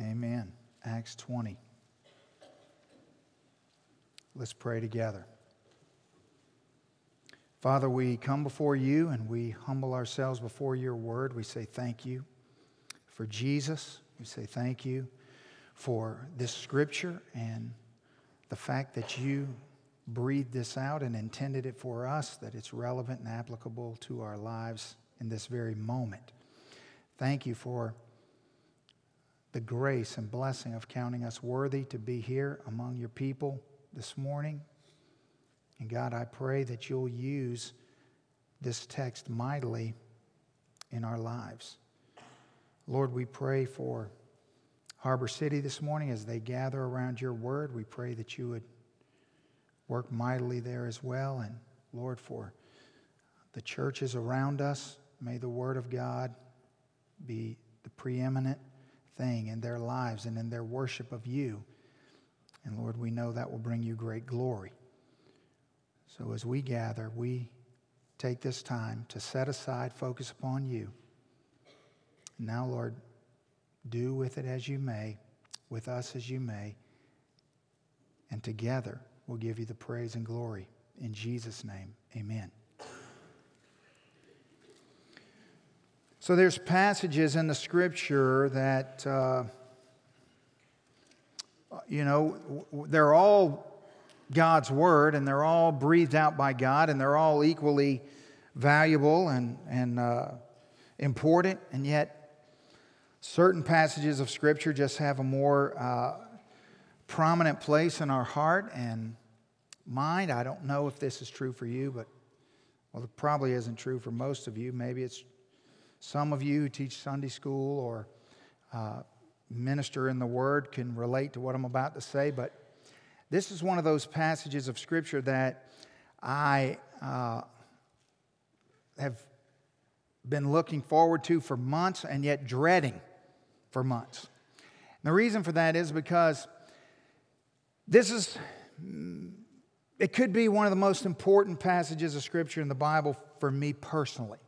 Amen. Acts 20. Let's pray together. Father, we come before you and we humble ourselves before your word. We say thank you for Jesus. We say thank you for this scripture and the fact that you breathed this out and intended it for us, that it's relevant and applicable to our lives in this very moment. Thank you for the grace and blessing of counting us worthy to be here among your people this morning. And God, I pray that you'll use this text mightily in our lives. Lord, we pray for Harbor City this morning as they gather around your word. We pray that you would work mightily there as well. And Lord, for the churches around us, may the word of God be the preeminent thing in their lives and in their worship of you. And Lord, we know that will bring you great glory. So as we gather, we take this time to set aside, focus upon you. And now, Lord, do with it as you may, with us as you may, and together we'll give you the praise and glory. In Jesus' name, amen. So there's passages in the scripture that, uh, you know, they're all God's word and they're all breathed out by God and they're all equally valuable and, and uh, important. And yet, certain passages of scripture just have a more uh, prominent place in our heart and mind. I don't know if this is true for you, but well, it probably isn't true for most of you. Maybe it's some of you who teach Sunday school or uh, minister in the Word can relate to what I'm about to say, but this is one of those passages of Scripture that I uh, have been looking forward to for months and yet dreading for months. And the reason for that is because this is, it could be one of the most important passages of Scripture in the Bible for me personally.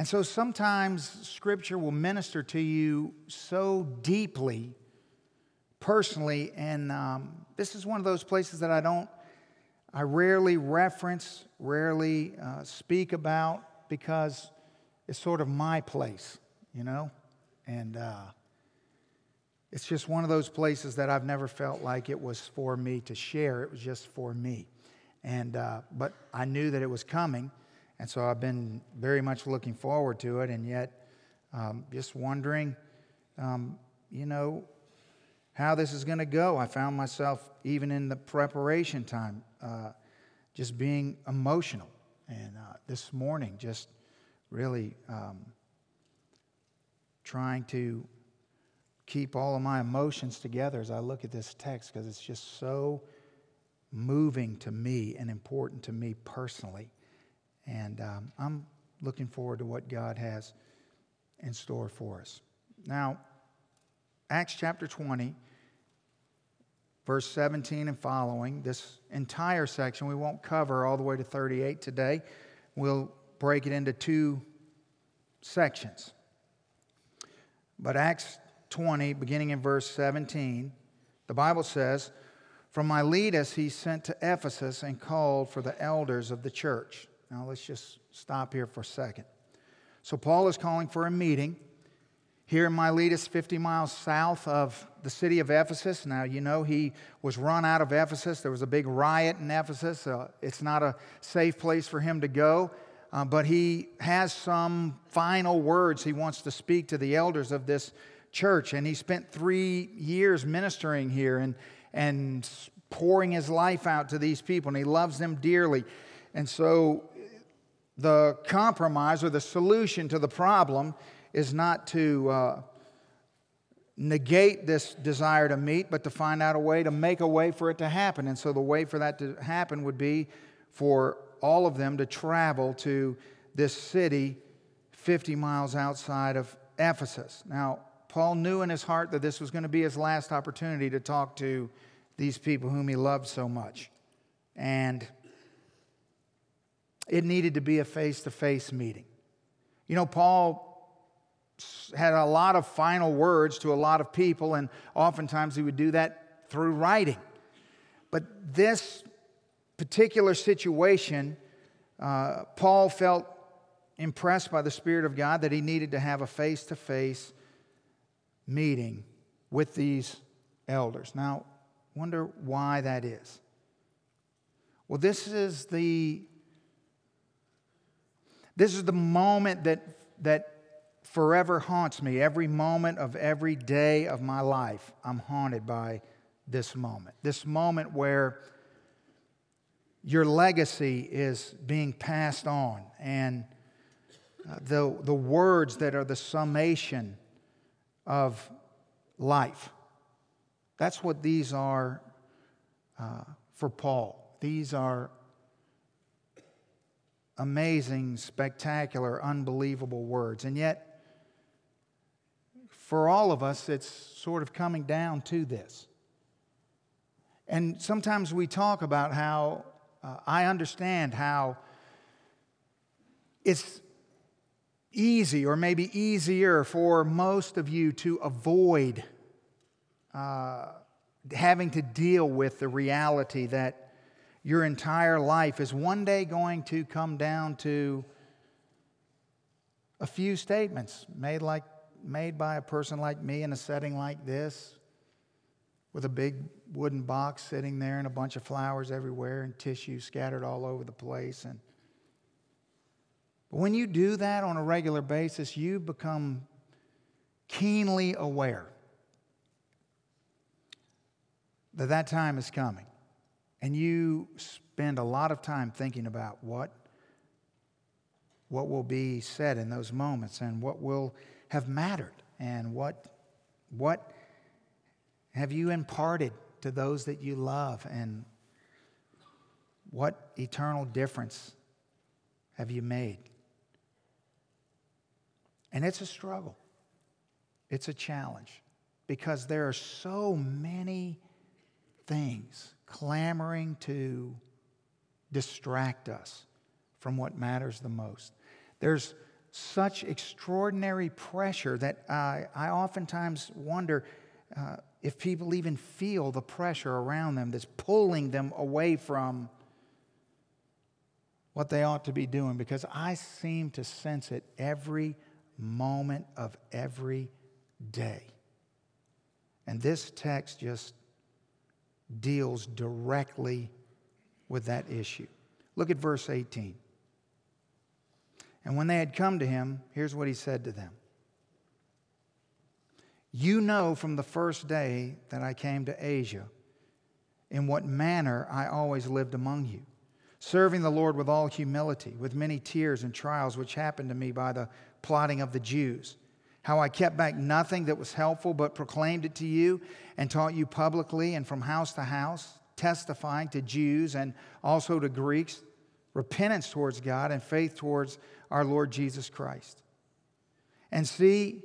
And so sometimes Scripture will minister to you so deeply, personally, and um, this is one of those places that I don't, I rarely reference, rarely uh, speak about because it's sort of my place, you know? And uh, it's just one of those places that I've never felt like it was for me to share. It was just for me. And, uh, but I knew that it was coming. And so I've been very much looking forward to it, and yet um, just wondering, um, you know, how this is going to go. I found myself, even in the preparation time, uh, just being emotional. And uh, this morning, just really um, trying to keep all of my emotions together as I look at this text because it's just so moving to me and important to me personally. And um, I'm looking forward to what God has in store for us. Now, Acts chapter 20, verse 17 and following, this entire section, we won't cover all the way to 38 today. We'll break it into two sections. But Acts 20, beginning in verse 17, the Bible says, From Miletus he sent to Ephesus and called for the elders of the church. Now, let's just stop here for a second. So, Paul is calling for a meeting here in Miletus, 50 miles south of the city of Ephesus. Now, you know, he was run out of Ephesus. There was a big riot in Ephesus. Uh, it's not a safe place for him to go. Uh, but he has some final words he wants to speak to the elders of this church. And he spent three years ministering here and, and pouring his life out to these people, and he loves them dearly. And so the compromise or the solution to the problem is not to uh, negate this desire to meet, but to find out a way to make a way for it to happen. And so the way for that to happen would be for all of them to travel to this city 50 miles outside of Ephesus. Now, Paul knew in his heart that this was going to be his last opportunity to talk to these people whom he loved so much. And it needed to be a face to face meeting. You know, Paul had a lot of final words to a lot of people, and oftentimes he would do that through writing. But this particular situation, uh, Paul felt impressed by the Spirit of God that he needed to have a face to face meeting with these elders. Now, wonder why that is. Well, this is the this is the moment that that forever haunts me. Every moment of every day of my life, I'm haunted by this moment. This moment where your legacy is being passed on and uh, the, the words that are the summation of life. That's what these are uh, for Paul. These are amazing, spectacular, unbelievable words. And yet, for all of us, it's sort of coming down to this. And sometimes we talk about how uh, I understand how it's easy or maybe easier for most of you to avoid uh, having to deal with the reality that your entire life is one day going to come down to a few statements made like made by a person like me in a setting like this with a big wooden box sitting there and a bunch of flowers everywhere and tissue scattered all over the place and but when you do that on a regular basis, you become keenly aware that that time is coming. And you spend a lot of time thinking about what, what will be said in those moments and what will have mattered and what, what have you imparted to those that you love and what eternal difference have you made? And it's a struggle, it's a challenge because there are so many things clamoring to distract us from what matters the most. There's such extraordinary pressure that I, I oftentimes wonder uh, if people even feel the pressure around them that's pulling them away from what they ought to be doing because I seem to sense it every moment of every day. And this text just deals directly with that issue. Look at verse 18. And when they had come to him, here's what he said to them You know from the first day that I came to Asia in what manner I always lived among you, serving the Lord with all humility, with many tears and trials which happened to me by the plotting of the Jews. How I kept back nothing that was helpful, but proclaimed it to you and taught you publicly and from house to house, testifying to Jews and also to Greeks repentance towards God and faith towards our Lord Jesus Christ. And see,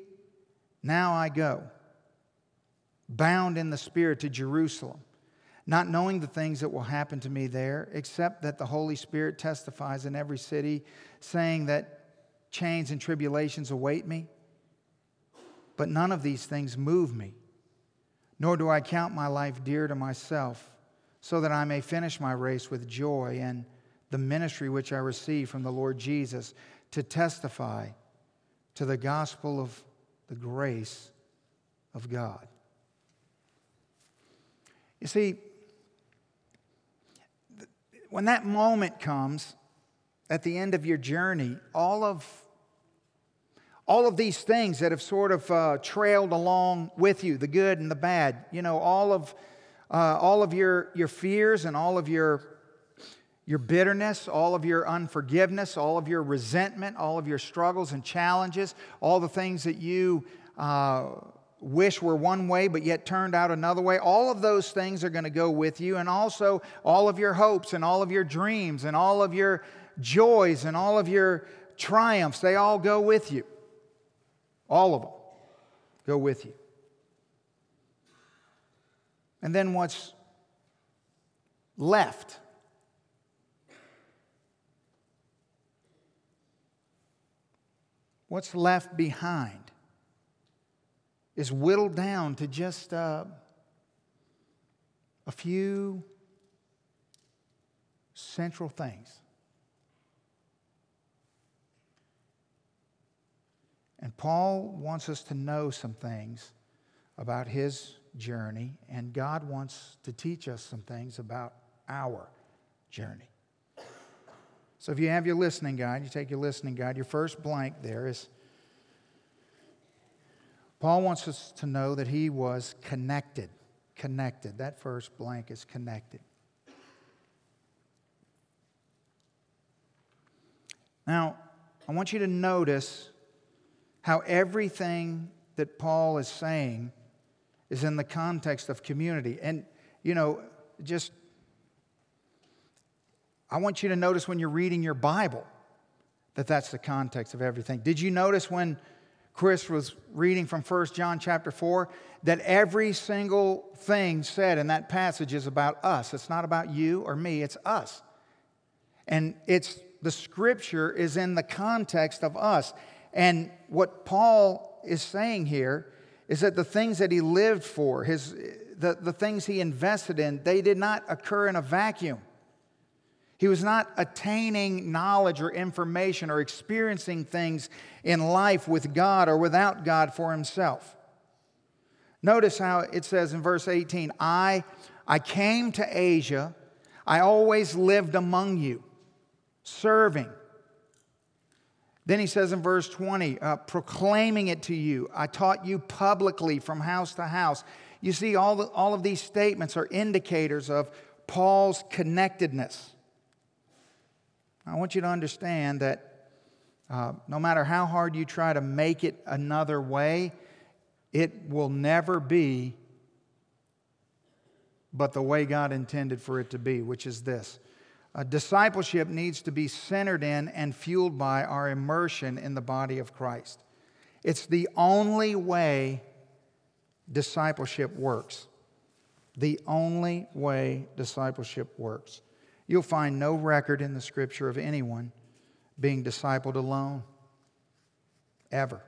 now I go, bound in the Spirit to Jerusalem, not knowing the things that will happen to me there, except that the Holy Spirit testifies in every city, saying that chains and tribulations await me. But none of these things move me, nor do I count my life dear to myself, so that I may finish my race with joy and the ministry which I receive from the Lord Jesus to testify to the gospel of the grace of God. You see, when that moment comes at the end of your journey, all of all of these things that have sort of uh, trailed along with you the good and the bad you know all of uh, all of your your fears and all of your your bitterness all of your unforgiveness all of your resentment all of your struggles and challenges all the things that you uh, wish were one way but yet turned out another way all of those things are going to go with you and also all of your hopes and all of your dreams and all of your joys and all of your triumphs they all go with you all of them go with you. And then what's left? What's left behind is whittled down to just uh, a few central things. And Paul wants us to know some things about his journey, and God wants to teach us some things about our journey. So if you have your listening guide, you take your listening guide, your first blank there is Paul wants us to know that he was connected. Connected. That first blank is connected. Now, I want you to notice how everything that Paul is saying is in the context of community. And, you know, just, I want you to notice when you're reading your Bible that that's the context of everything. Did you notice when Chris was reading from 1 John chapter 4 that every single thing said in that passage is about us? It's not about you or me, it's us. And it's the scripture is in the context of us. And what Paul is saying here is that the things that he lived for, his, the, the things he invested in, they did not occur in a vacuum. He was not attaining knowledge or information or experiencing things in life with God or without God for himself. Notice how it says in verse 18 I, I came to Asia, I always lived among you, serving then he says in verse 20, uh, proclaiming it to you. I taught you publicly from house to house. You see, all, the, all of these statements are indicators of Paul's connectedness. I want you to understand that uh, no matter how hard you try to make it another way, it will never be but the way God intended for it to be, which is this uh, discipleship needs to be centered in and fueled by our immersion in the body of Christ. It's the only way discipleship works. The only way discipleship works. You'll find no record in the scripture of anyone being discipled alone, ever.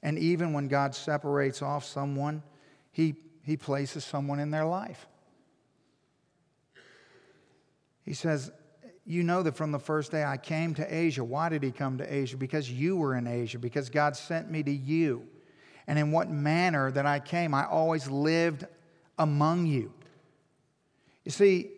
And even when God separates off someone, he, he places someone in their life. He says, You know that from the first day I came to Asia. Why did he come to Asia? Because you were in Asia, because God sent me to you. And in what manner that I came, I always lived among you. You see,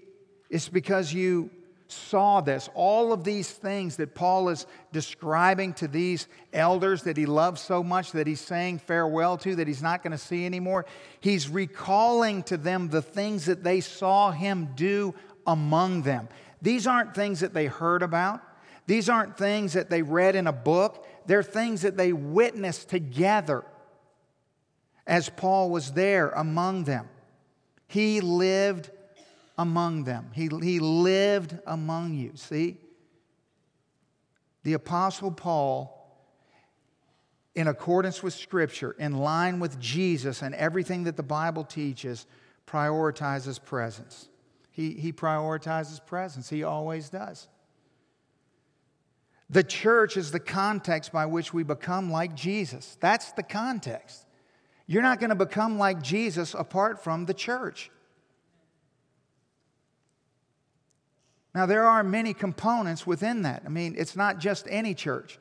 it's because you saw this. All of these things that Paul is describing to these elders that he loves so much, that he's saying farewell to, that he's not going to see anymore, he's recalling to them the things that they saw him do among them. These aren't things that they heard about. These aren't things that they read in a book. They're things that they witnessed together as Paul was there among them. He lived among them, he, he lived among you. See? The Apostle Paul, in accordance with Scripture, in line with Jesus and everything that the Bible teaches, prioritizes presence. He, he prioritizes presence, he always does. The church is the context by which we become like Jesus. That's the context. You're not going to become like Jesus apart from the church. Now, there are many components within that. I mean, it's not just any church.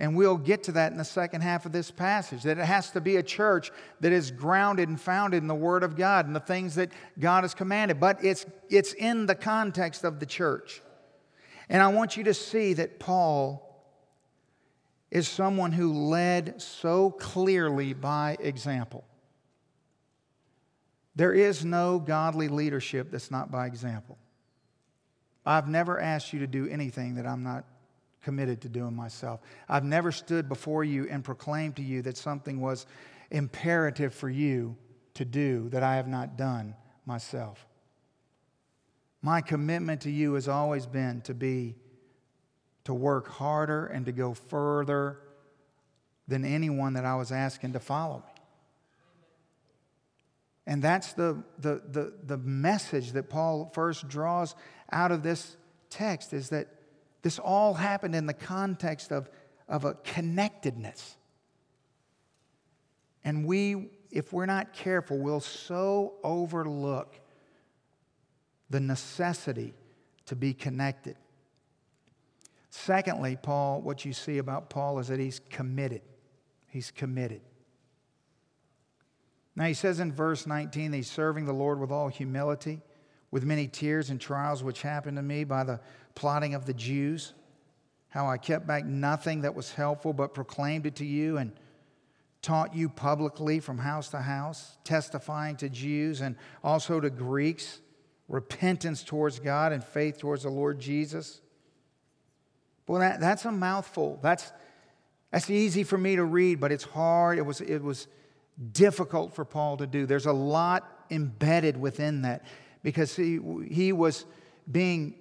And we'll get to that in the second half of this passage that it has to be a church that is grounded and founded in the Word of God and the things that God has commanded. But it's, it's in the context of the church. And I want you to see that Paul is someone who led so clearly by example. There is no godly leadership that's not by example. I've never asked you to do anything that I'm not committed to doing myself. I've never stood before you and proclaimed to you that something was imperative for you to do that I have not done myself. My commitment to you has always been to be to work harder and to go further than anyone that I was asking to follow me. And that's the, the, the, the message that Paul first draws out of this text is that this all happened in the context of, of a connectedness. And we, if we're not careful, will so overlook the necessity to be connected. Secondly, Paul, what you see about Paul is that he's committed. He's committed. Now, he says in verse 19 that he's serving the Lord with all humility, with many tears and trials which happened to me by the plotting of the Jews, how I kept back nothing that was helpful, but proclaimed it to you and taught you publicly from house to house, testifying to Jews and also to Greeks repentance towards God and faith towards the Lord Jesus. Well, that, that's a mouthful. That's, that's easy for me to read, but it's hard. It was, it was difficult for Paul to do. There's a lot embedded within that because he, he was being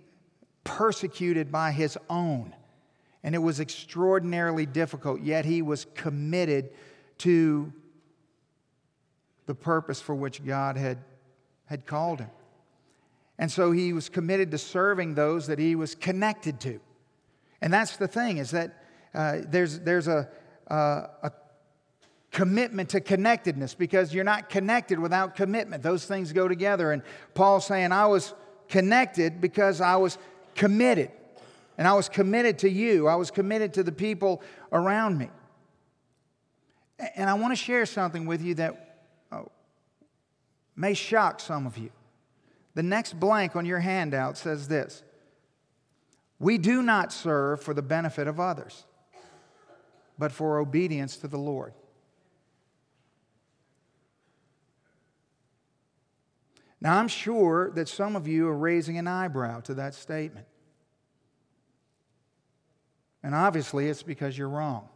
persecuted by his own. And it was extraordinarily difficult, yet he was committed to the purpose for which God had, had called him. And so he was committed to serving those that he was connected to. And that's the thing, is that uh, there's, there's a, uh, a commitment to connectedness because you're not connected without commitment. Those things go together. And Paul's saying, I was connected because I was committed. And I was committed to you, I was committed to the people around me. And I want to share something with you that oh, may shock some of you. The next blank on your handout says this We do not serve for the benefit of others, but for obedience to the Lord. Now, I'm sure that some of you are raising an eyebrow to that statement. And obviously, it's because you're wrong.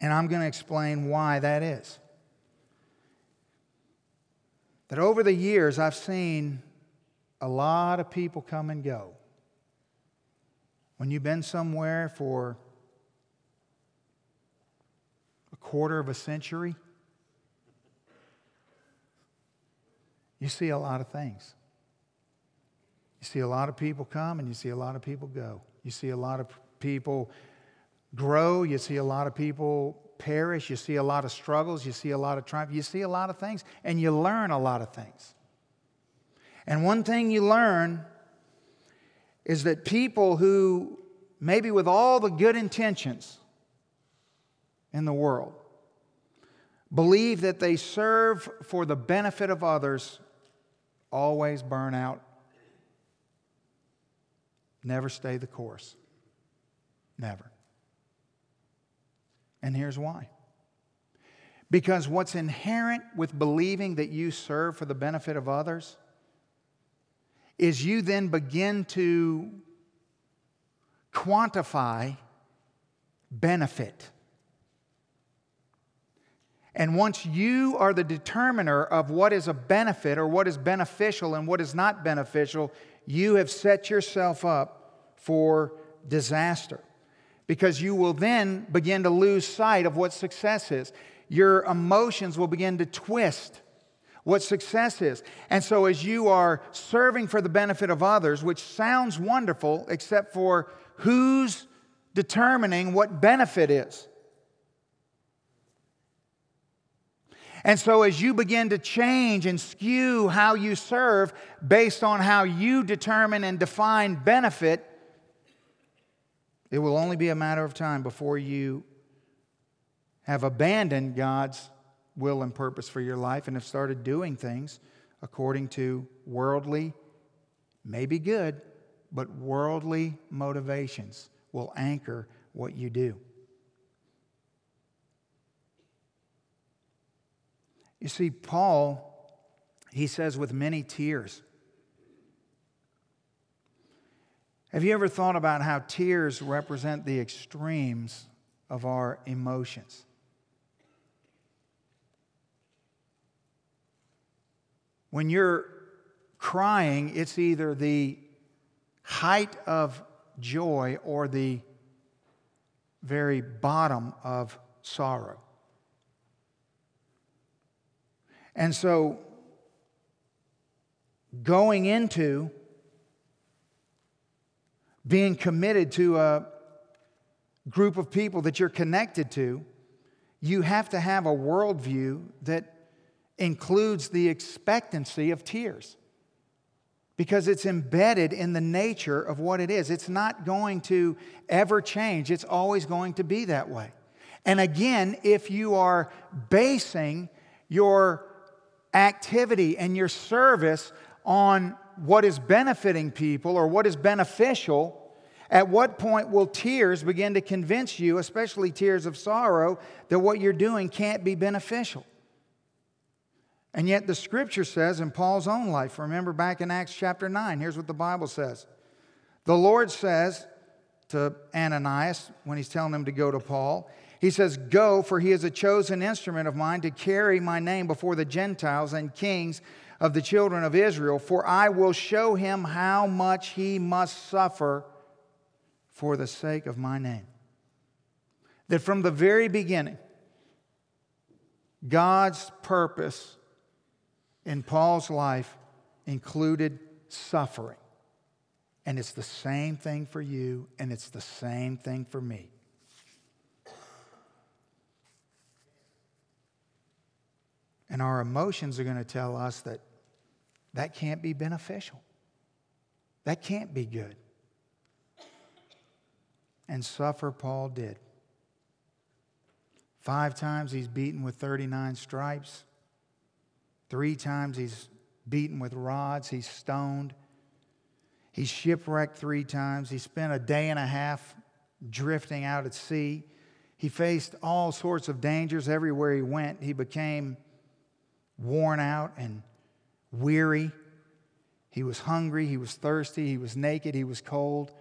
And I'm going to explain why that is. That over the years, I've seen a lot of people come and go. When you've been somewhere for a quarter of a century, you see a lot of things. You see a lot of people come and you see a lot of people go. You see a lot of people grow. You see a lot of people perish. You see a lot of struggles. You see a lot of triumph. You see a lot of things, and you learn a lot of things. And one thing you learn is that people who, maybe with all the good intentions in the world, believe that they serve for the benefit of others always burn out, never stay the course. Never. And here's why. Because what's inherent with believing that you serve for the benefit of others is you then begin to quantify benefit. And once you are the determiner of what is a benefit or what is beneficial and what is not beneficial, you have set yourself up for disaster because you will then begin to lose sight of what success is. Your emotions will begin to twist what success is. And so, as you are serving for the benefit of others, which sounds wonderful, except for who's determining what benefit is. And so, as you begin to change and skew how you serve based on how you determine and define benefit, it will only be a matter of time before you have abandoned God's will and purpose for your life and have started doing things according to worldly, maybe good, but worldly motivations will anchor what you do. You see, Paul, he says, with many tears, Have you ever thought about how tears represent the extremes of our emotions? When you're crying, it's either the height of joy or the very bottom of sorrow. And so, going into being committed to a group of people that you're connected to, you have to have a worldview that includes the expectancy of tears because it's embedded in the nature of what it is. It's not going to ever change, it's always going to be that way. And again, if you are basing your activity and your service on what is benefiting people or what is beneficial, at what point will tears begin to convince you, especially tears of sorrow, that what you're doing can't be beneficial? And yet, the scripture says in Paul's own life, remember back in Acts chapter 9, here's what the Bible says. The Lord says to Ananias when he's telling him to go to Paul, He says, Go, for he is a chosen instrument of mine to carry my name before the Gentiles and kings of the children of Israel, for I will show him how much he must suffer for the sake of my name. That from the very beginning, God's purpose in Paul's life included suffering. And it's the same thing for you, and it's the same thing for me. And our emotions are going to tell us that that can't be beneficial. That can't be good. And suffer Paul did. Five times he's beaten with 39 stripes. Three times he's beaten with rods, he's stoned. He's shipwrecked three times. He spent a day and a half drifting out at sea. He faced all sorts of dangers everywhere he went. He became worn out and weary. He was hungry. He was thirsty. He was naked. He was cold.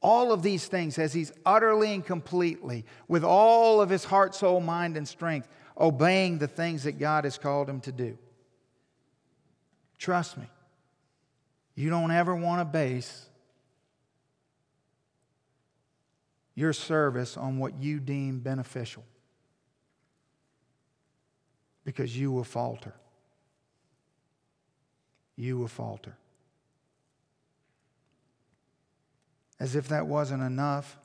All of these things, as he's utterly and completely, with all of his heart, soul, mind, and strength, obeying the things that God has called him to do. Trust me, you don't ever want to base your service on what you deem beneficial because you will falter. You will falter. As if that wasn't enough,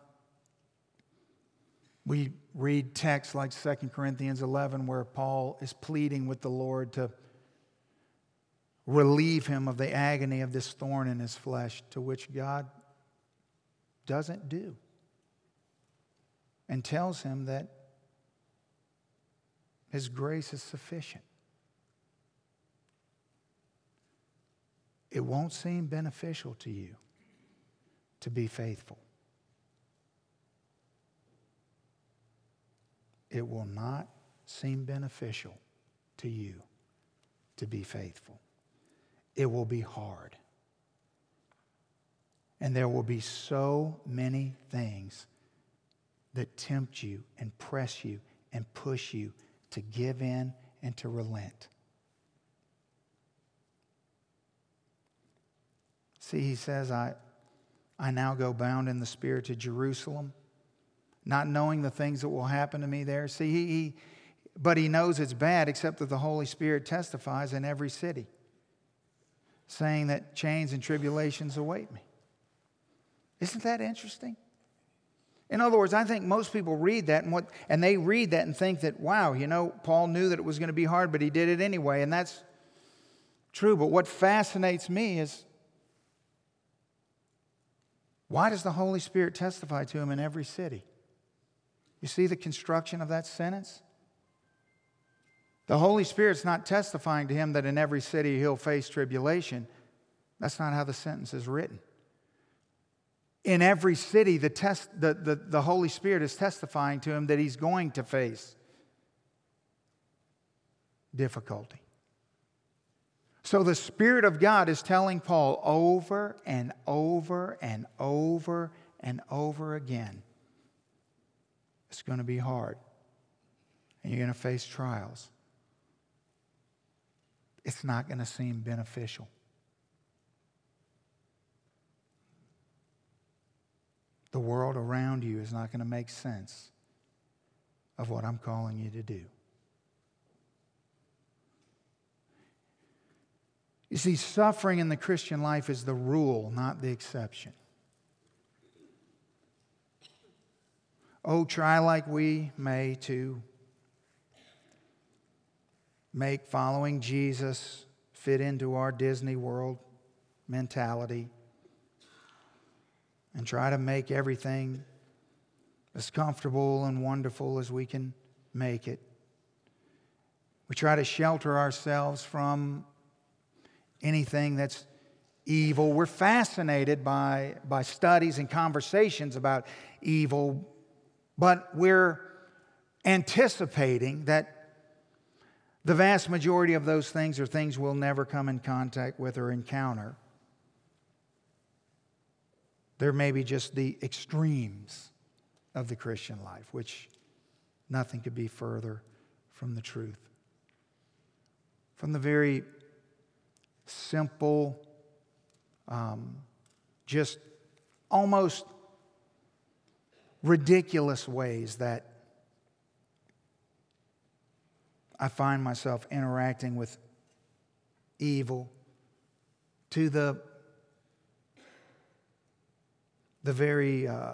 we read texts like 2 Corinthians 11 where Paul is pleading with the Lord to relieve him of the agony of this thorn in his flesh, to which God doesn't do. And tells him that his grace is sufficient. It won't seem beneficial to you to be faithful. It will not seem beneficial to you to be faithful it will be hard. And there will be so many things that tempt you and press you and push you to give in and to relent. See, he says, I, I now go bound in the Spirit to Jerusalem, not knowing the things that will happen to me there. See, he, he but he knows it's bad, except that the Holy Spirit testifies in every city saying that chains and tribulations await me. Isn't that interesting? In other words, I think most people read that and, what, and they read that and think that, wow, you know, Paul knew that it was going to be hard, but he did it anyway. And that's true. But what fascinates me is why does the Holy Spirit testify to him in every city? You see the construction of that sentence? The Holy Spirit's not testifying to him that in every city he'll face tribulation. That's not how the sentence is written. In every city, the, test, the, the, the Holy Spirit is testifying to him that he's going to face difficulty. So the Spirit of God is telling Paul over and over and over and over again it's going to be hard, and you're going to face trials it's not going to seem beneficial. The world around you is not going to make sense of what I'm calling you to do. You see, suffering in the Christian life is the rule, not the exception. Oh, try like we may to make following Jesus fit into our Disney World mentality and try to make everything as comfortable and wonderful as we can make it. We try to shelter ourselves from anything that's evil. We're fascinated by, by studies and conversations about evil, but we're anticipating that the vast majority of those things are things we'll never come in contact with or encounter. There may be just the extremes of the Christian life, which nothing could be further from the truth. From the very simple, um, just almost ridiculous ways that I find myself interacting with evil to the the very uh,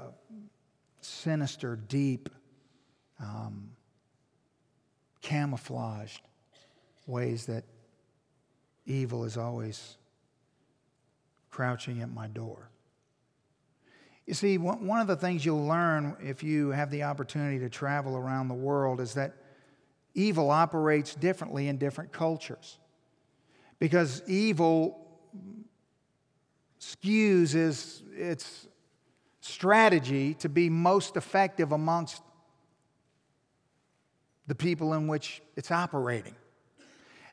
sinister, deep, um, camouflaged ways that evil is always crouching at my door. You see, one of the things you'll learn if you have the opportunity to travel around the world is that evil operates differently in different cultures. Because evil skews its, its strategy to be most effective amongst the people in which it's operating.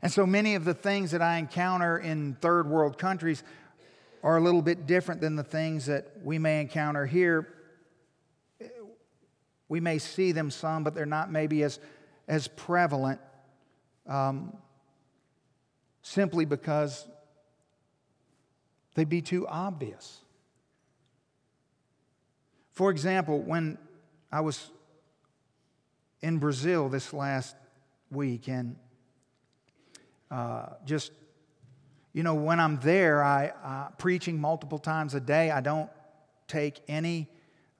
And so many of the things that I encounter in third world countries are a little bit different than the things that we may encounter here. We may see them some, but they're not maybe as, as prevalent um, simply because they'd be too obvious. For example, when I was in Brazil this last week and uh, just, you know, when I'm there, I uh, preaching multiple times a day. I don't take any,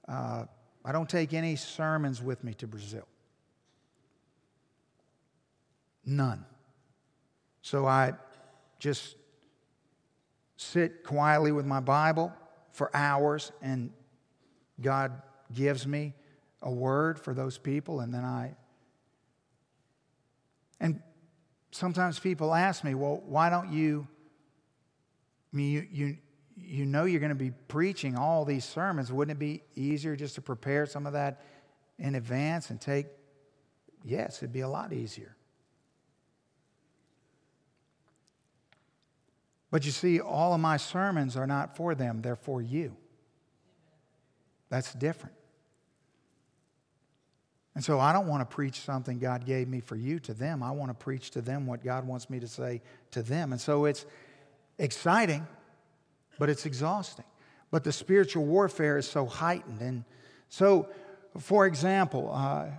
uh, I don't take any sermons with me to Brazil. None. So I just sit quietly with my Bible for hours and God gives me a word for those people, and then I. And sometimes people ask me, well, why don't you? I mean, you, you, you know you're going to be preaching all these sermons. Wouldn't it be easier just to prepare some of that in advance and take? Yes, it'd be a lot easier. But you see, all of my sermons are not for them, they're for you. That's different. And so I don't want to preach something God gave me for you to them. I want to preach to them what God wants me to say to them. And so it's exciting, but it's exhausting. But the spiritual warfare is so heightened. And so, for example, I uh,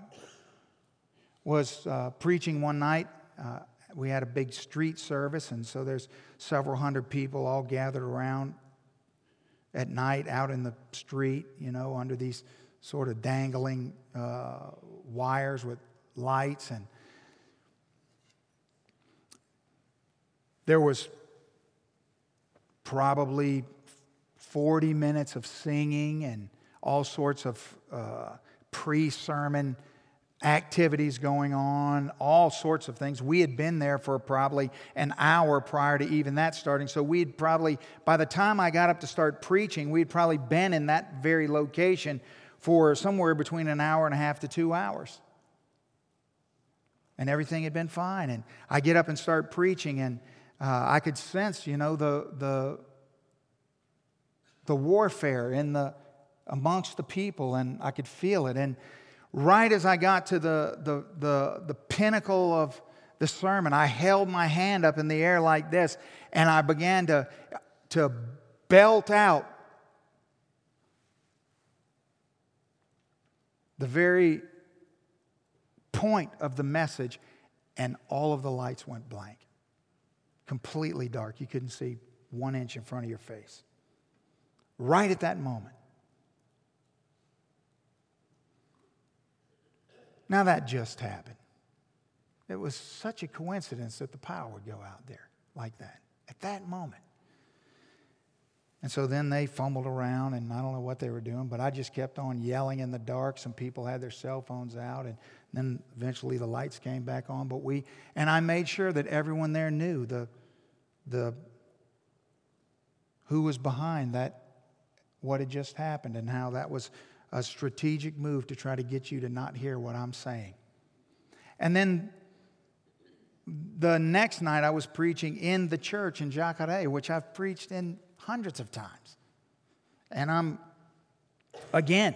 was uh, preaching one night. Uh, we had a big street service, and so there's several hundred people all gathered around at night out in the street, you know, under these sort of dangling uh, wires with lights. And there was probably 40 minutes of singing and all sorts of uh, pre sermon activities going on, all sorts of things. We had been there for probably an hour prior to even that starting. So we'd probably, by the time I got up to start preaching, we'd probably been in that very location for somewhere between an hour and a half to two hours. And everything had been fine. And I get up and start preaching, and uh, I could sense, you know, the, the, the warfare in the, amongst the people, and I could feel it. And right as I got to the, the, the, the pinnacle of the sermon, I held my hand up in the air like this, and I began to, to belt out the very point of the message, and all of the lights went blank. Completely dark. You couldn't see one inch in front of your face. Right at that moment. Now, that just happened. It was such a coincidence that the power would go out there like that at that moment. And so then they fumbled around, and I don't know what they were doing, but I just kept on yelling in the dark. Some people had their cell phones out, and then eventually the lights came back on. But we, and I made sure that everyone there knew the, the, who was behind that, what had just happened, and how that was a strategic move to try to get you to not hear what I'm saying. And then the next night, I was preaching in the church in Jacare, which I've preached in hundreds of times. And I'm, again,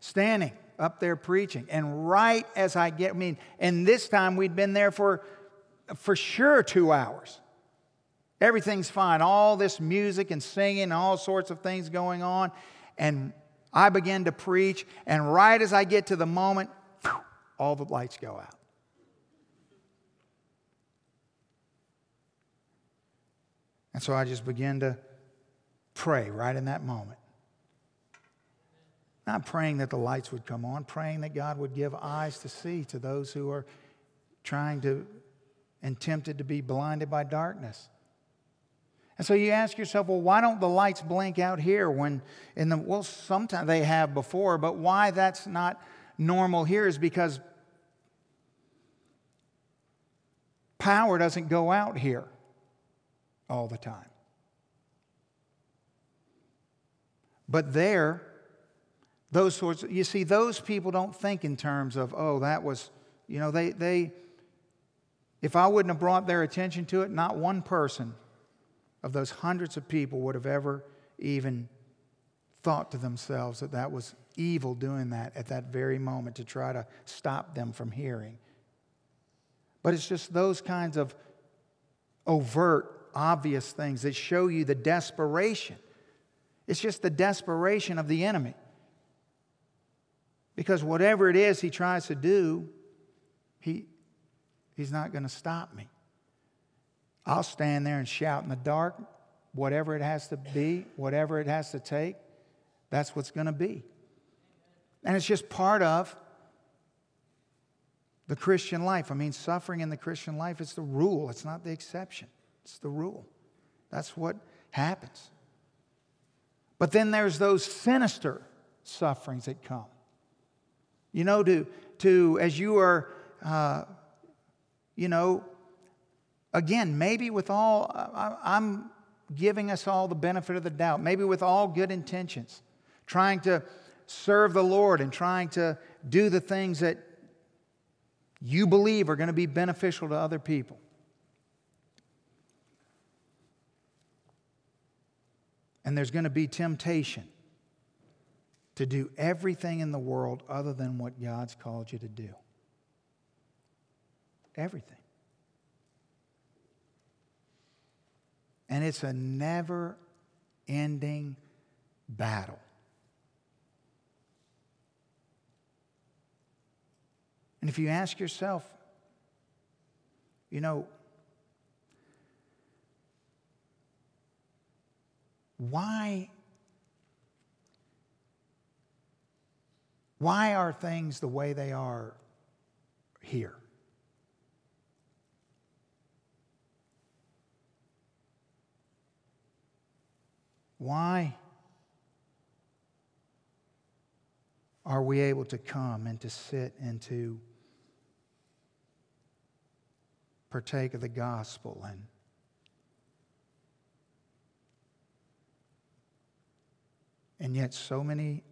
standing up there preaching. And right as I get, I mean, and this time we'd been there for, for sure two hours. Everything's fine. All this music and singing, all sorts of things going on. And I begin to preach. And right as I get to the moment, all the lights go out. And so I just begin to pray right in that moment. Not praying that the lights would come on, praying that God would give eyes to see to those who are trying to and tempted to be blinded by darkness. And so you ask yourself, well, why don't the lights blink out here when in the well sometimes they have before, but why that's not normal here is because power doesn't go out here all the time. But there, those sorts, you see, those people don't think in terms of, oh, that was, you know, they, they, if I wouldn't have brought their attention to it, not one person of those hundreds of people would have ever even thought to themselves that that was evil doing that at that very moment to try to stop them from hearing. But it's just those kinds of overt, obvious things that show you the desperation it's just the desperation of the enemy. Because whatever it is he tries to do, he, he's not going to stop me. I'll stand there and shout in the dark, whatever it has to be, whatever it has to take, that's what's going to be. And it's just part of the Christian life. I mean, suffering in the Christian life is the rule, it's not the exception, it's the rule. That's what happens. But then there's those sinister sufferings that come. You know, to, to as you are, uh, you know, again, maybe with all, I'm giving us all the benefit of the doubt, maybe with all good intentions, trying to serve the Lord and trying to do the things that you believe are going to be beneficial to other people. And there's going to be temptation to do everything in the world other than what God's called you to do. Everything. And it's a never ending battle. And if you ask yourself, you know, Why? Why are things the way they are here? Why are we able to come and to sit and to partake of the gospel and And yet, so many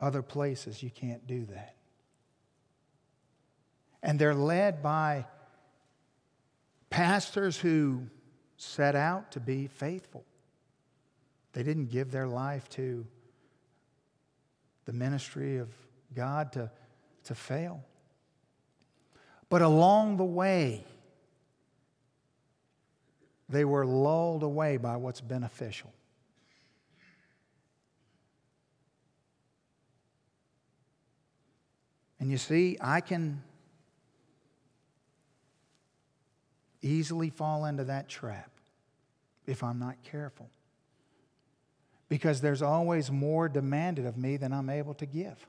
other places you can't do that. And they're led by pastors who set out to be faithful. They didn't give their life to the ministry of God to, to fail. But along the way, they were lulled away by what's beneficial. And you see, I can easily fall into that trap if I'm not careful. Because there's always more demanded of me than I'm able to give.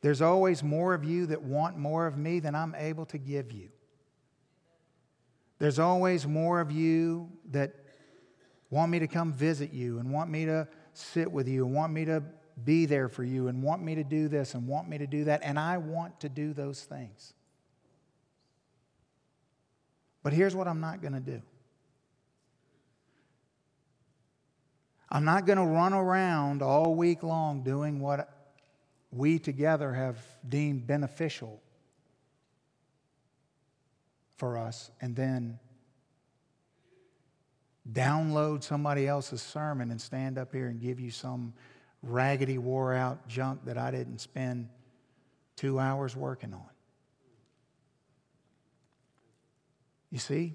There's always more of you that want more of me than I'm able to give you. There's always more of you that want me to come visit you and want me to sit with you and want me to be there for you and want me to do this and want me to do that. And I want to do those things. But here's what I'm not going to do I'm not going to run around all week long doing what we together have deemed beneficial for us and then download somebody else's sermon and stand up here and give you some raggedy, wore out junk that I didn't spend two hours working on. You see?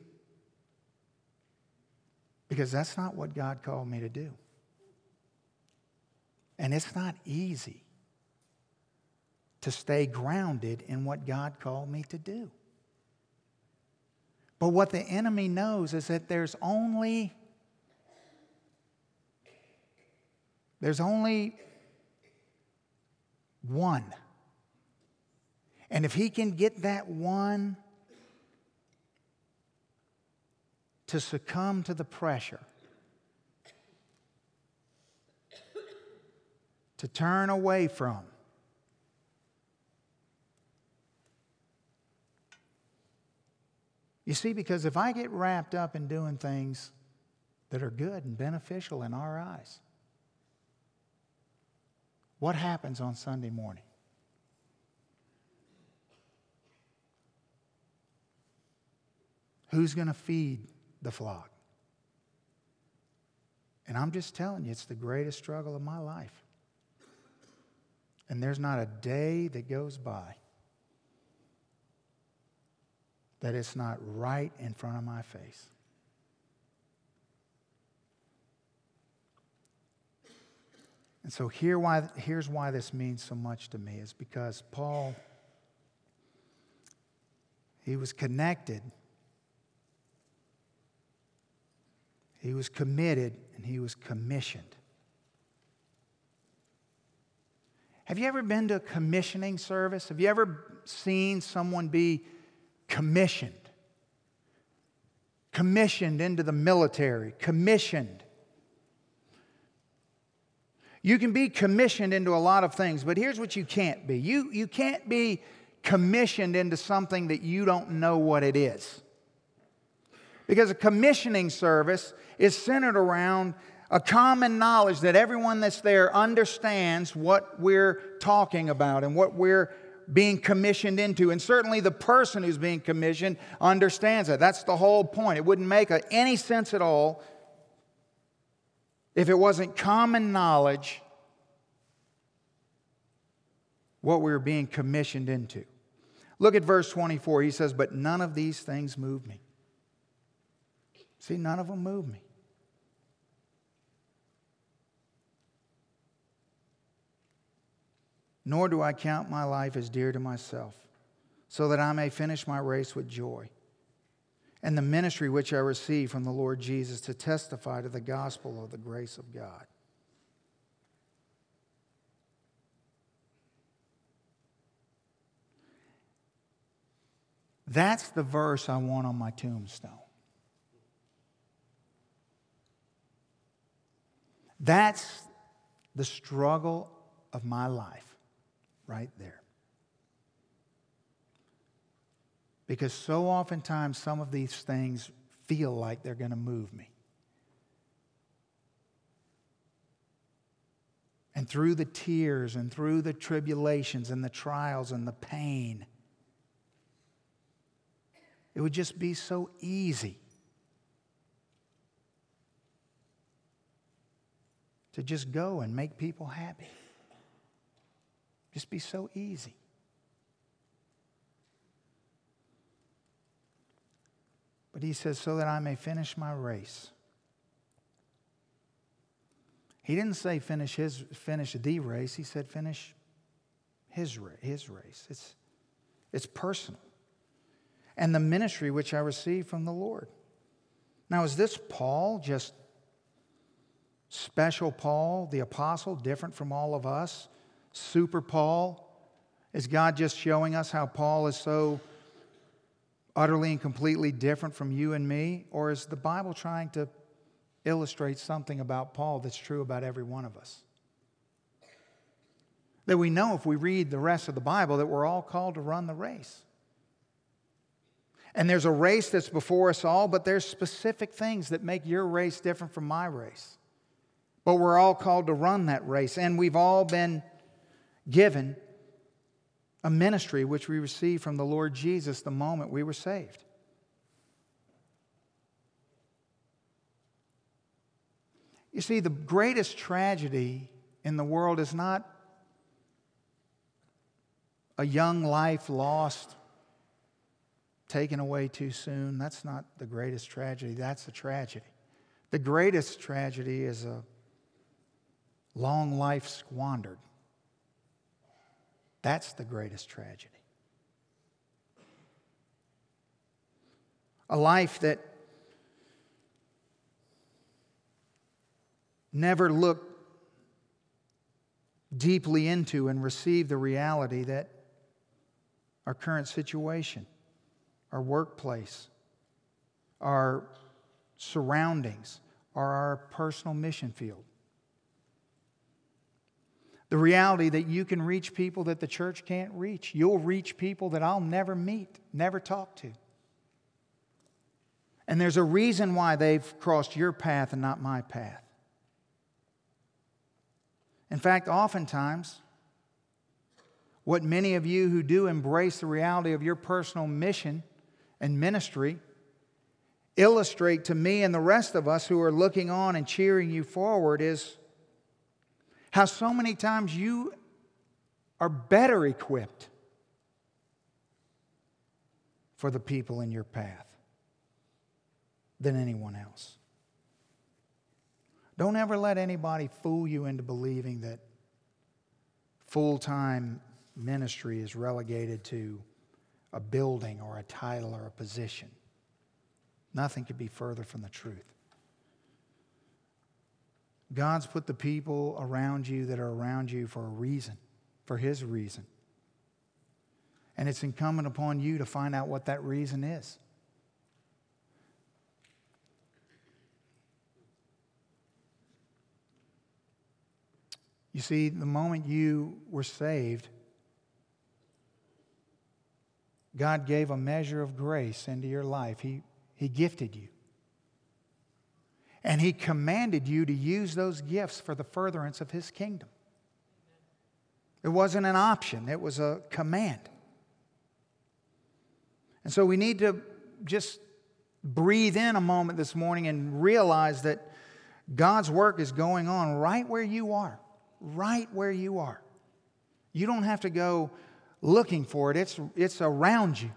Because that's not what God called me to do. And it's not easy to stay grounded in what God called me to do. But what the enemy knows is that there's only there's only one. And if he can get that one to succumb to the pressure, to turn away from. You see, because if I get wrapped up in doing things that are good and beneficial in our eyes, what happens on Sunday morning? Who's going to feed the flock? And I'm just telling you, it's the greatest struggle of my life. And there's not a day that goes by that it's not right in front of my face. And so here why, here's why this means so much to me is because Paul, he was connected, he was committed, and he was commissioned. Have you ever been to a commissioning service? Have you ever seen someone be commissioned? Commissioned into the military, commissioned. You can be commissioned into a lot of things, but here's what you can't be you, you can't be commissioned into something that you don't know what it is. Because a commissioning service is centered around a common knowledge that everyone that's there understands what we're talking about and what we're being commissioned into. And certainly the person who's being commissioned understands that. That's the whole point. It wouldn't make any sense at all if it wasn't common knowledge what we were being commissioned into. Look at verse 24. He says, But none of these things move me. See, none of them move me. Nor do I count my life as dear to myself, so that I may finish my race with joy. And the ministry which I receive from the Lord Jesus to testify to the gospel of the grace of God. That's the verse I want on my tombstone. That's the struggle of my life right there. Because so oftentimes some of these things feel like they're going to move me. And through the tears and through the tribulations and the trials and the pain, it would just be so easy to just go and make people happy. Just be so easy. But he says, so that I may finish my race. He didn't say finish his finish the race. He said finish his his race. It's it's personal. And the ministry which I received from the Lord. Now, is this Paul just special Paul, the apostle, different from all of us? Super Paul, Is God just showing us how Paul is so utterly and completely different from you and me? Or is the Bible trying to illustrate something about Paul that's true about every one of us? That we know if we read the rest of the Bible that we're all called to run the race. And there's a race that's before us all, but there's specific things that make your race different from my race. But we're all called to run that race, and we've all been given a ministry which we received from the Lord Jesus the moment we were saved. You see, the greatest tragedy in the world is not a young life lost, taken away too soon. That's not the greatest tragedy. That's a tragedy. The greatest tragedy is a long life squandered. That's the greatest tragedy. A life that never looked deeply into and received the reality that our current situation, our workplace, our surroundings are our personal mission field. The reality that you can reach people that the church can't reach. You'll reach people that I'll never meet, never talk to. And there's a reason why they've crossed your path and not my path. In fact, oftentimes, what many of you who do embrace the reality of your personal mission and ministry illustrate to me and the rest of us who are looking on and cheering you forward is how so many times you are better equipped for the people in your path than anyone else. Don't ever let anybody fool you into believing that full time ministry is relegated to a building or a title or a position. Nothing could be further from the truth. God's put the people around you that are around you for a reason, for His reason. And it's incumbent upon you to find out what that reason is. You see, the moment you were saved, God gave a measure of grace into your life. He, he gifted you. And He commanded you to use those gifts for the furtherance of His kingdom. It wasn't an option, it was a command. And so we need to just breathe in a moment this morning and realize that God's work is going on right where you are, right where you are. You don't have to go looking for it, it's, it's around you.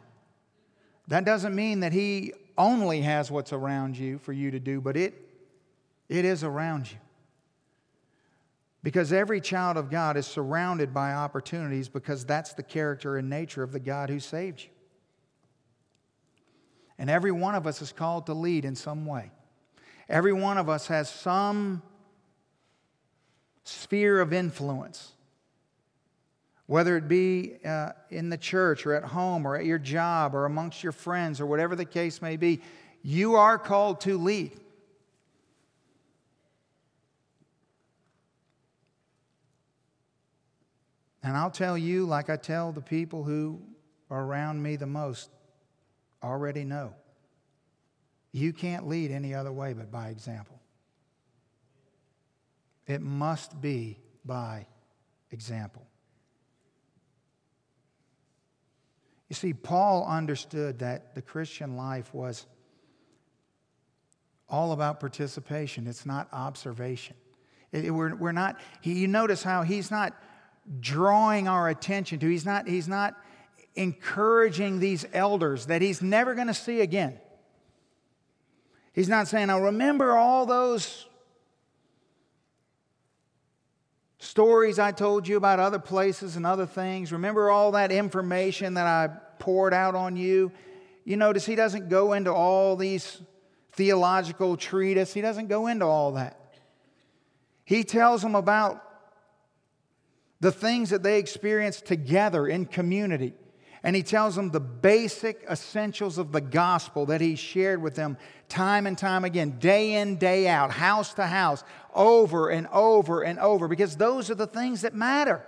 That doesn't mean that He only has what's around you for you to do, but it it is around you. Because every child of God is surrounded by opportunities because that's the character and nature of the God who saved you. And every one of us is called to lead in some way. Every one of us has some sphere of influence, whether it be uh, in the church or at home or at your job or amongst your friends or whatever the case may be. You are called to lead. And I'll tell you, like I tell the people who are around me the most, already know. You can't lead any other way but by example. It must be by example. You see, Paul understood that the Christian life was all about participation, it's not observation. It, we're, we're not, he, you notice how he's not drawing our attention to. He's not, he's not encouraging these elders that he's never going to see again. He's not saying, now remember all those stories I told you about other places and other things. Remember all that information that I poured out on you. You notice he doesn't go into all these theological treatises, he doesn't go into all that. He tells them about the things that they experience together in community. And he tells them the basic essentials of the gospel that he shared with them time and time again, day in, day out, house to house, over and over and over, because those are the things that matter.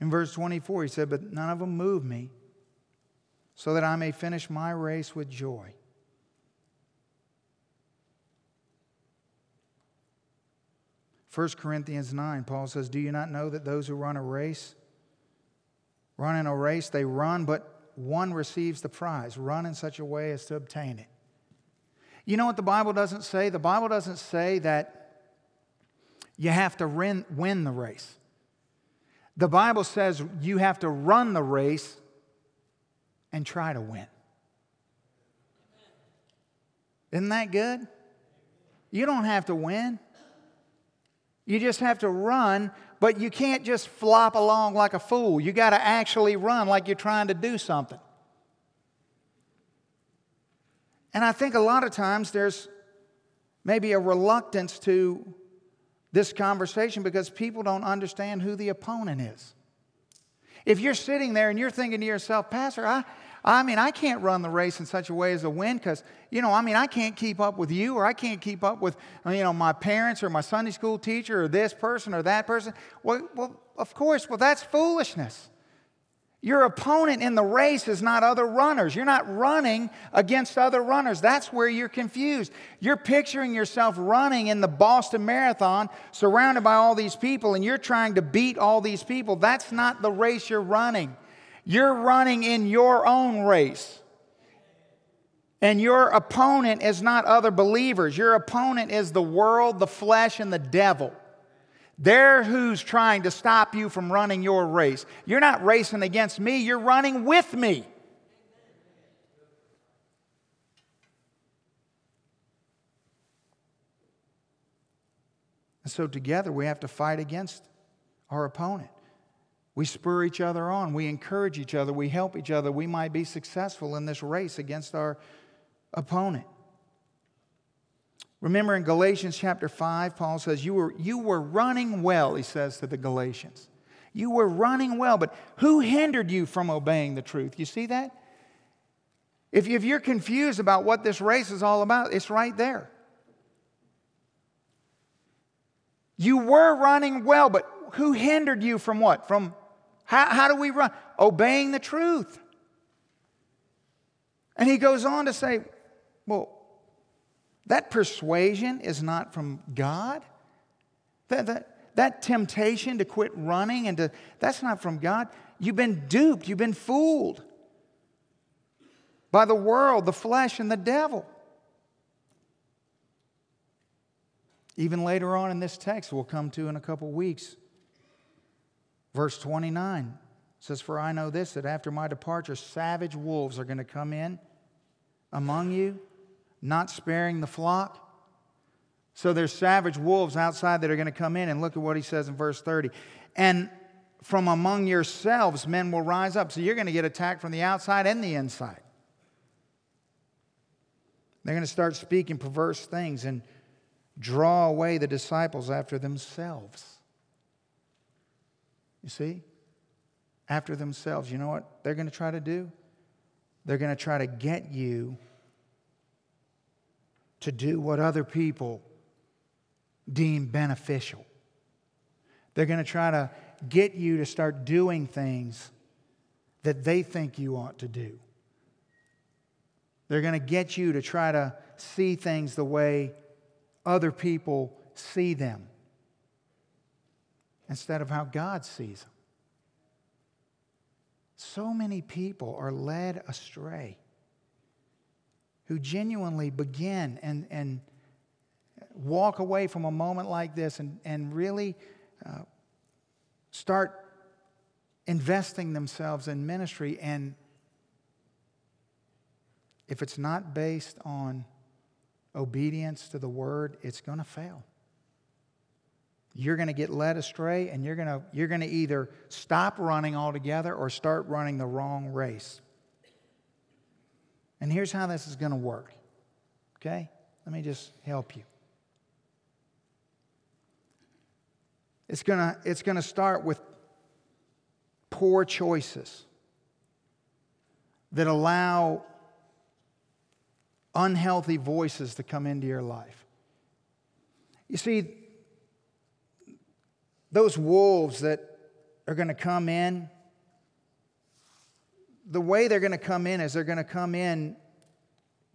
In verse 24, he said, But none of them move me, so that I may finish my race with joy. 1 Corinthians 9, Paul says, Do you not know that those who run a race, run in a race, they run, but one receives the prize? Run in such a way as to obtain it. You know what the Bible doesn't say? The Bible doesn't say that you have to win, the race. The Bible says you have to run the race and try to win. Isn't that good? You don't have to win. You just have to run, but you can't just flop along like a fool. You got to actually run like you're trying to do something. And I think a lot of times there's maybe a reluctance to this conversation because people don't understand who the opponent is. If you're sitting there and you're thinking to yourself, Pastor, I, I mean, I can't run the race in such a way as to win because, you know, I mean, I can't keep up with you or I can't keep up with, uh, you know, my parents or my Sunday school teacher or this person or that person. Well, well of course, well, that's foolishness. Your opponent in the race is not other runners. You're not running against other runners. That's where you're confused. You're picturing yourself running in the Boston Marathon surrounded by all these people and you're trying to beat all these people. That's not the race you're running. You're running in your own race. And your opponent is not other believers. Your opponent is the world, the flesh, and the devil. They're who's trying to stop you from running your race. You're not racing against me, you're running with me. And so together we have to fight against our opponent. We spur each other on. We encourage each other. We help each other. We might be successful in this race against our opponent. Remember in Galatians chapter 5, Paul says, you were, you were running well, he says to the Galatians. You were running well, but who hindered you from obeying the truth? You see that? If, if you're confused about what this race is all about, it's right there. You were running well, but who hindered you from what? From how, how do we run? Obeying the truth. And he goes on to say, well, that persuasion is not from God. That, that, that temptation to quit running and to, that's not from God. You've been duped, you've been fooled by the world, the flesh, and the devil. Even later on in this text, we'll come to in a couple weeks, verse 29 says, For I know this, that after my departure, savage wolves are going to come in among you not sparing the flock. So there's savage wolves outside that are going to come in. And look at what he says in verse 30. And from among yourselves, men will rise up. So you're going to get attacked from the outside and the inside. They're going to start speaking perverse things and draw away the disciples after themselves. You see? After themselves. You know what they're going to try to do? They're going to try to get you to do what other people deem beneficial. They're going to try to get you to start doing things that they think you ought to do. They're going to get you to try to see things the way other people see them instead of how God sees them. So many people are led astray who genuinely begin and, and walk away from a moment like this and, and really uh, start investing themselves in ministry. And if it's not based on obedience to the word, it's going to fail you're going to get led astray and you're going to you're going to either stop running altogether or start running the wrong race. And here's how this is going to work. Okay? Let me just help you. It's going to it's going to start with poor choices that allow unhealthy voices to come into your life. You see, those wolves that are going to come in, the way they're going to come in is they're going to come in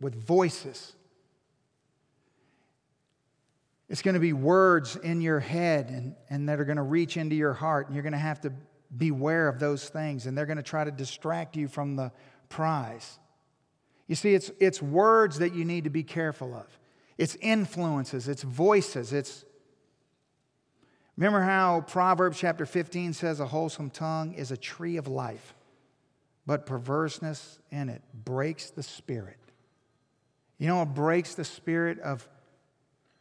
with voices. It's going to be words in your head and, and that are going to reach into your heart, and you're going to have to beware of those things, and they're going to try to distract you from the prize. You see, it's, it's words that you need to be careful of. It's influences, it's voices, it's. Remember how Proverbs chapter 15 says a wholesome tongue is a tree of life, but perverseness in it breaks the spirit. You know what breaks the spirit of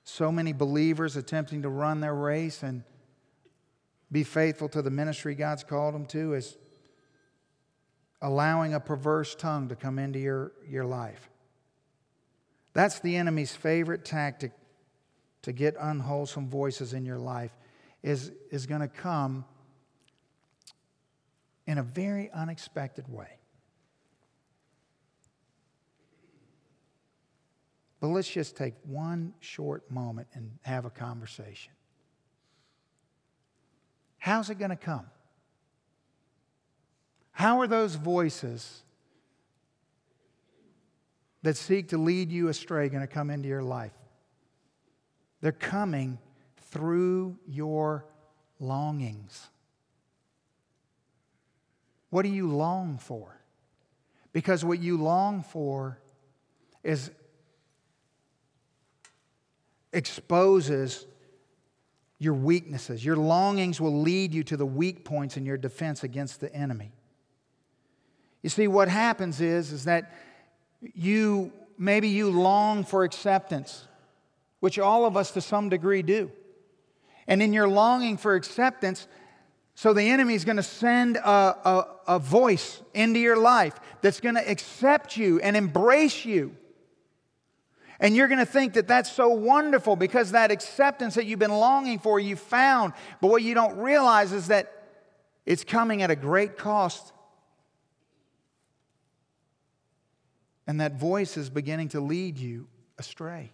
so many believers attempting to run their race and be faithful to the ministry God's called them to is allowing a perverse tongue to come into your, your life. That's the enemy's favorite tactic to get unwholesome voices in your life is, is going to come in a very unexpected way. But let's just take one short moment and have a conversation. How's it going to come? How are those voices that seek to lead you astray going to come into your life? They're coming through your longings. What do you long for? Because what you long for is exposes your weaknesses. Your longings will lead you to the weak points in your defense against the enemy. You see, what happens is, is that you maybe you long for acceptance, which all of us to some degree do. And in your longing for acceptance, so the enemy is going to send a, a, a voice into your life that's going to accept you and embrace you. And you're going to think that that's so wonderful because that acceptance that you've been longing for, you found. But what you don't realize is that it's coming at a great cost. And that voice is beginning to lead you astray.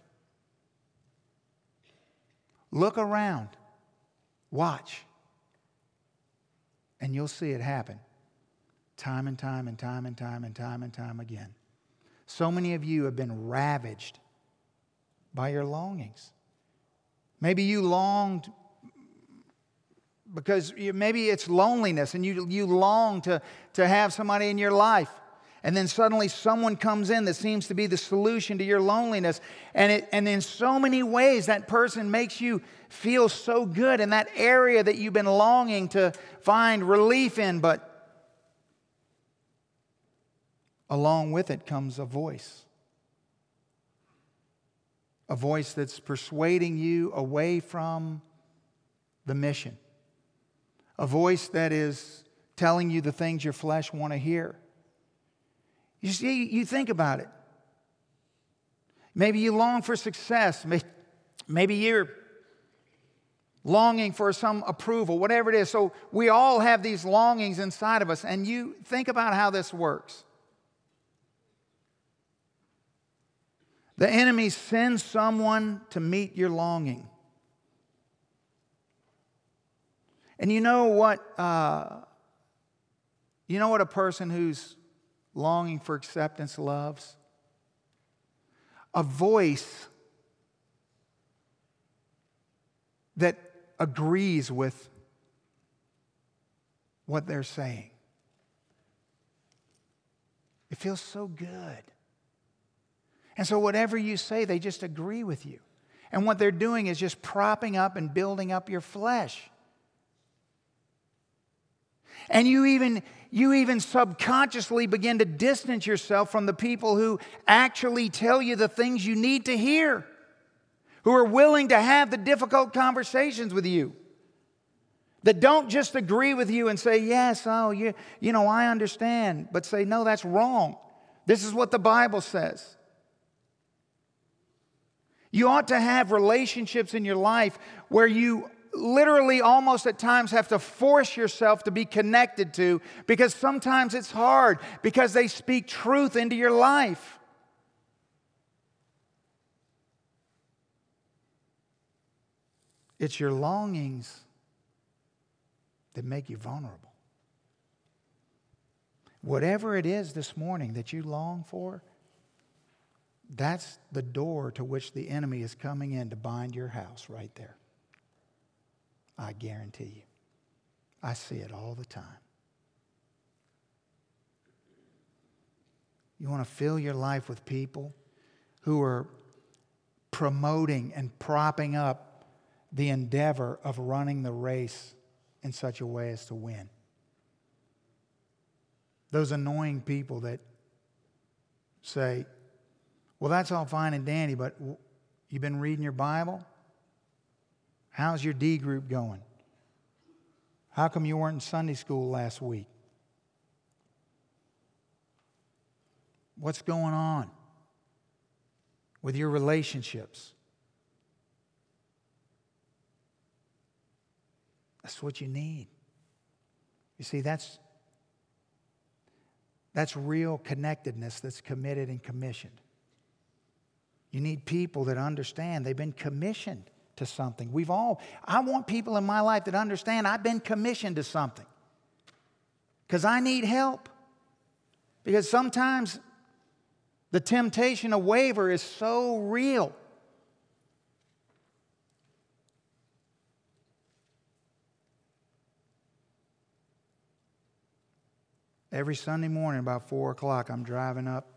Look around, watch, and you'll see it happen time and time and time and time and time and time again. So many of you have been ravaged by your longings. Maybe you longed because maybe it's loneliness and you, you long to, to have somebody in your life. And then suddenly someone comes in that seems to be the solution to your loneliness. And, it, and in so many ways, that person makes you feel so good in that area that you've been longing to find relief in. But along with it comes a voice a voice that's persuading you away from the mission, a voice that is telling you the things your flesh want to hear. You see, you think about it. Maybe you long for success. Maybe you're longing for some approval, whatever it is. So we all have these longings inside of us. And you think about how this works. The enemy sends someone to meet your longing. And you know what? Uh, you know what a person who's longing for acceptance loves? A voice that agrees with what they're saying. It feels so good. And so, whatever you say, they just agree with you. And what they're doing is just propping up and building up your flesh. And you even, you even subconsciously begin to distance yourself from the people who actually tell you the things you need to hear, who are willing to have the difficult conversations with you, that don't just agree with you and say, Yes, oh, you, you know, I understand, but say, No, that's wrong. This is what the Bible says. You ought to have relationships in your life where you literally almost at times have to force yourself to be connected to because sometimes it's hard because they speak truth into your life. It's your longings that make you vulnerable. Whatever it is this morning that you long for, that's the door to which the enemy is coming in to bind your house right there. I guarantee you. I see it all the time. You want to fill your life with people who are promoting and propping up the endeavor of running the race in such a way as to win. Those annoying people that say, well, that's all fine and dandy, but you've been reading your Bible? How's your D group going? How come you weren't in Sunday school last week? What's going on with your relationships? That's what you need. You see, that's, that's real connectedness that's committed and commissioned. You need people that understand they've been commissioned to something. We've all, I want people in my life that understand I've been commissioned to something because I need help. Because sometimes the temptation of waver is so real. Every Sunday morning, about 4 o'clock, I'm driving up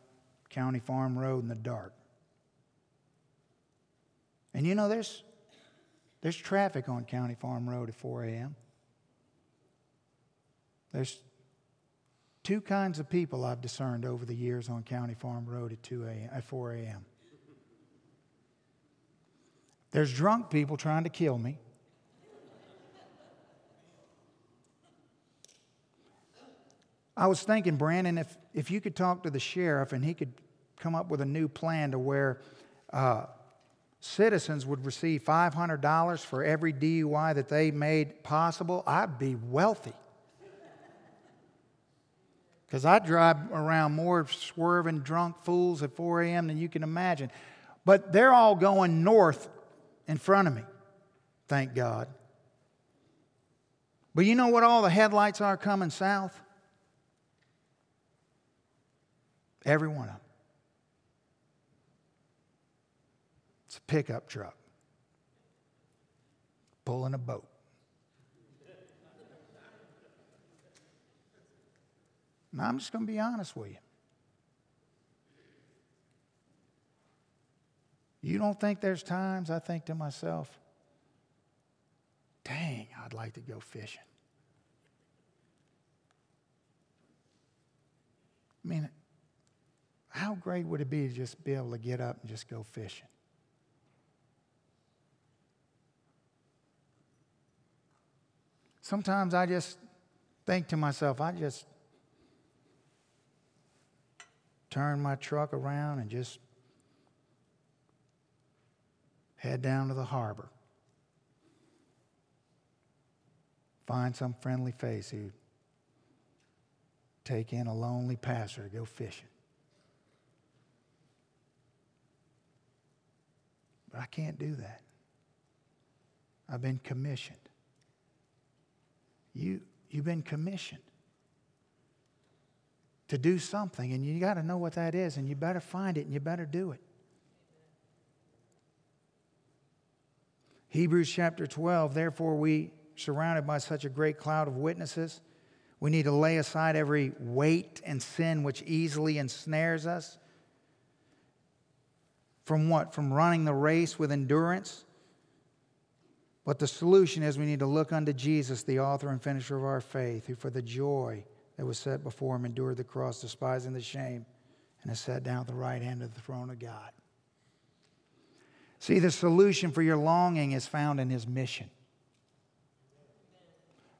County Farm Road in the dark. And you know, there's there's traffic on County Farm Road at 4 a.m. There's two kinds of people I've discerned over the years on County Farm Road at 2 a.m. at 4 a.m. There's drunk people trying to kill me. I was thinking, Brandon, if, if you could talk to the sheriff and he could come up with a new plan to where uh, citizens would receive $500 for every DUI that they made possible, I'd be wealthy. Because I drive around more swerving drunk fools at 4 a.m. than you can imagine. But they're all going north in front of me, thank God. But you know what all the headlights are coming south? Every one of them. It's a pickup truck pulling a boat. Now, I'm just going to be honest with you. You don't think there's times I think to myself, dang, I'd like to go fishing. I mean, how great would it be to just be able to get up and just go fishing? Sometimes I just think to myself, I just turn my truck around and just head down to the harbor. Find some friendly face who take in a lonely passer to go fishing. But I can't do that. I've been commissioned. You, you've been commissioned to do something, and you got to know what that is, and you better find it and you better do it. Hebrews chapter 12, therefore, we, surrounded by such a great cloud of witnesses, we need to lay aside every weight and sin which easily ensnares us. From what? From running the race with endurance but the solution is we need to look unto Jesus, the author and finisher of our faith, who for the joy that was set before him endured the cross, despising the shame, and has sat down at the right hand of the throne of God. See, the solution for your longing is found in his mission.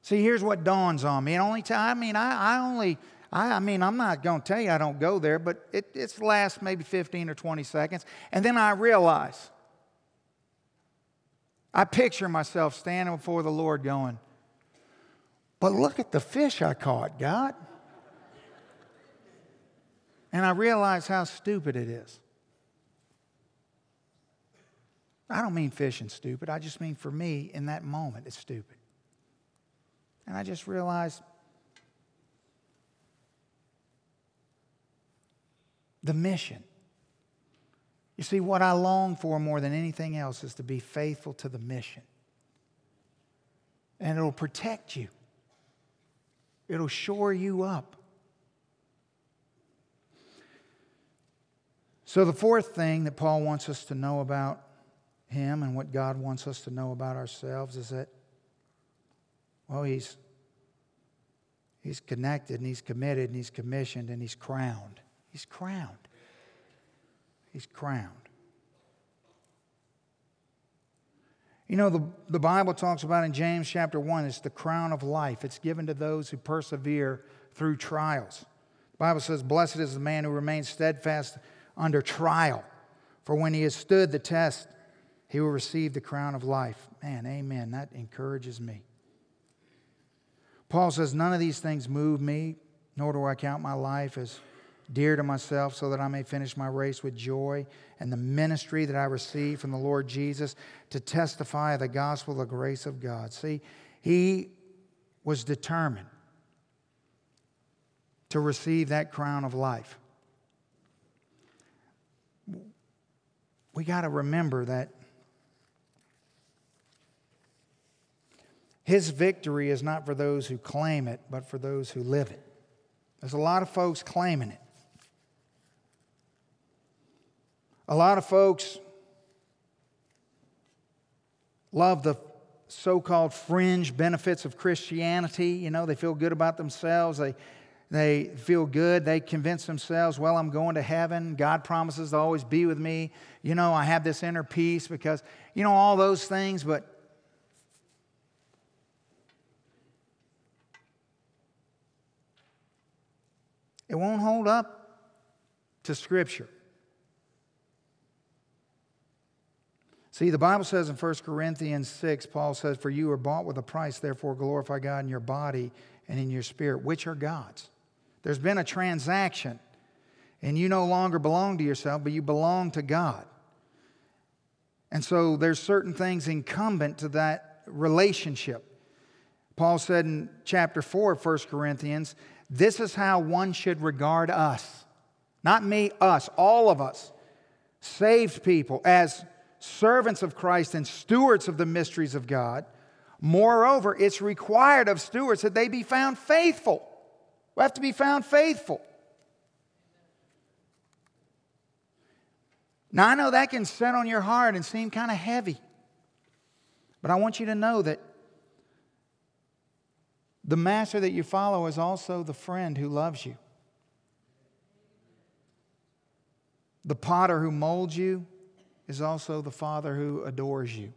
See, here's what dawns on me. And only time, I mean, I, I only, I, I, mean, I'm not going to tell you I don't go there, but it, it lasts maybe 15 or 20 seconds. And then I realize I picture myself standing before the Lord going, But look at the fish I caught, God. And I realize how stupid it is. I don't mean fishing stupid. I just mean for me, in that moment, it's stupid. And I just realized the mission. You see, what I long for more than anything else is to be faithful to the mission. And it'll protect you, it'll shore you up. So, the fourth thing that Paul wants us to know about him and what God wants us to know about ourselves is that, well, he's, he's connected and he's committed and he's commissioned and he's crowned. He's crowned. He's crowned. You know, the, the Bible talks about in James chapter 1, it's the crown of life. It's given to those who persevere through trials. The Bible says, Blessed is the man who remains steadfast under trial, for when he has stood the test, he will receive the crown of life. Man, amen. That encourages me. Paul says, None of these things move me, nor do I count my life as dear to myself so that I may finish my race with joy and the ministry that I receive from the Lord Jesus to testify of the gospel of the grace of God. See, he was determined to receive that crown of life. We got to remember that his victory is not for those who claim it, but for those who live it. There's a lot of folks claiming it. A lot of folks love the so called fringe benefits of Christianity. You know, they feel good about themselves. They, they feel good. They convince themselves, well, I'm going to heaven. God promises to always be with me. You know, I have this inner peace because, you know, all those things, but it won't hold up to Scripture. See, the Bible says in 1 Corinthians 6, Paul says, For you are bought with a price, therefore glorify God in your body and in your spirit, which are God's. There's been a transaction, and you no longer belong to yourself, but you belong to God. And so there's certain things incumbent to that relationship. Paul said in chapter 4 of 1 Corinthians, This is how one should regard us. Not me, us, all of us, saved people, as servants of Christ and stewards of the mysteries of God. Moreover, it's required of stewards that they be found faithful. We have to be found faithful. Now, I know that can set on your heart and seem kind of heavy, but I want you to know that the master that you follow is also the friend who loves you. The potter who molds you is also the Father who adores you.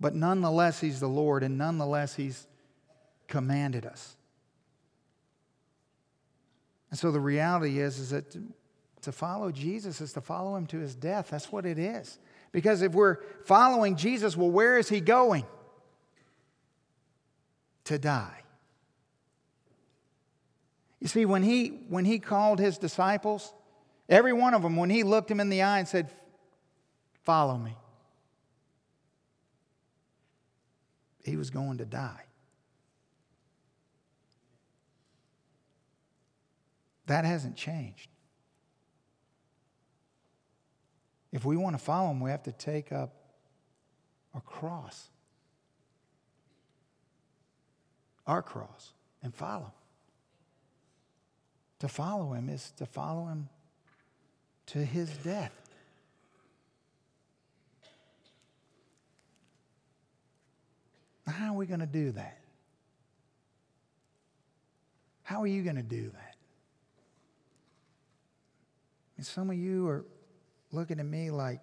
But nonetheless, He's the Lord, and nonetheless, He's commanded us. And so the reality is, is that to follow Jesus is to follow Him to His death. That's what it is. Because if we're following Jesus, well, where is He going? To die. You see, when he, when he called his disciples, Every one of them, when he looked him in the eye and said, Follow me, he was going to die. That hasn't changed. If we want to follow him, we have to take up a cross, our cross, and follow. To follow him is to follow him to his death. How are we going to do that? How are you going to do that? And some of you are looking at me like,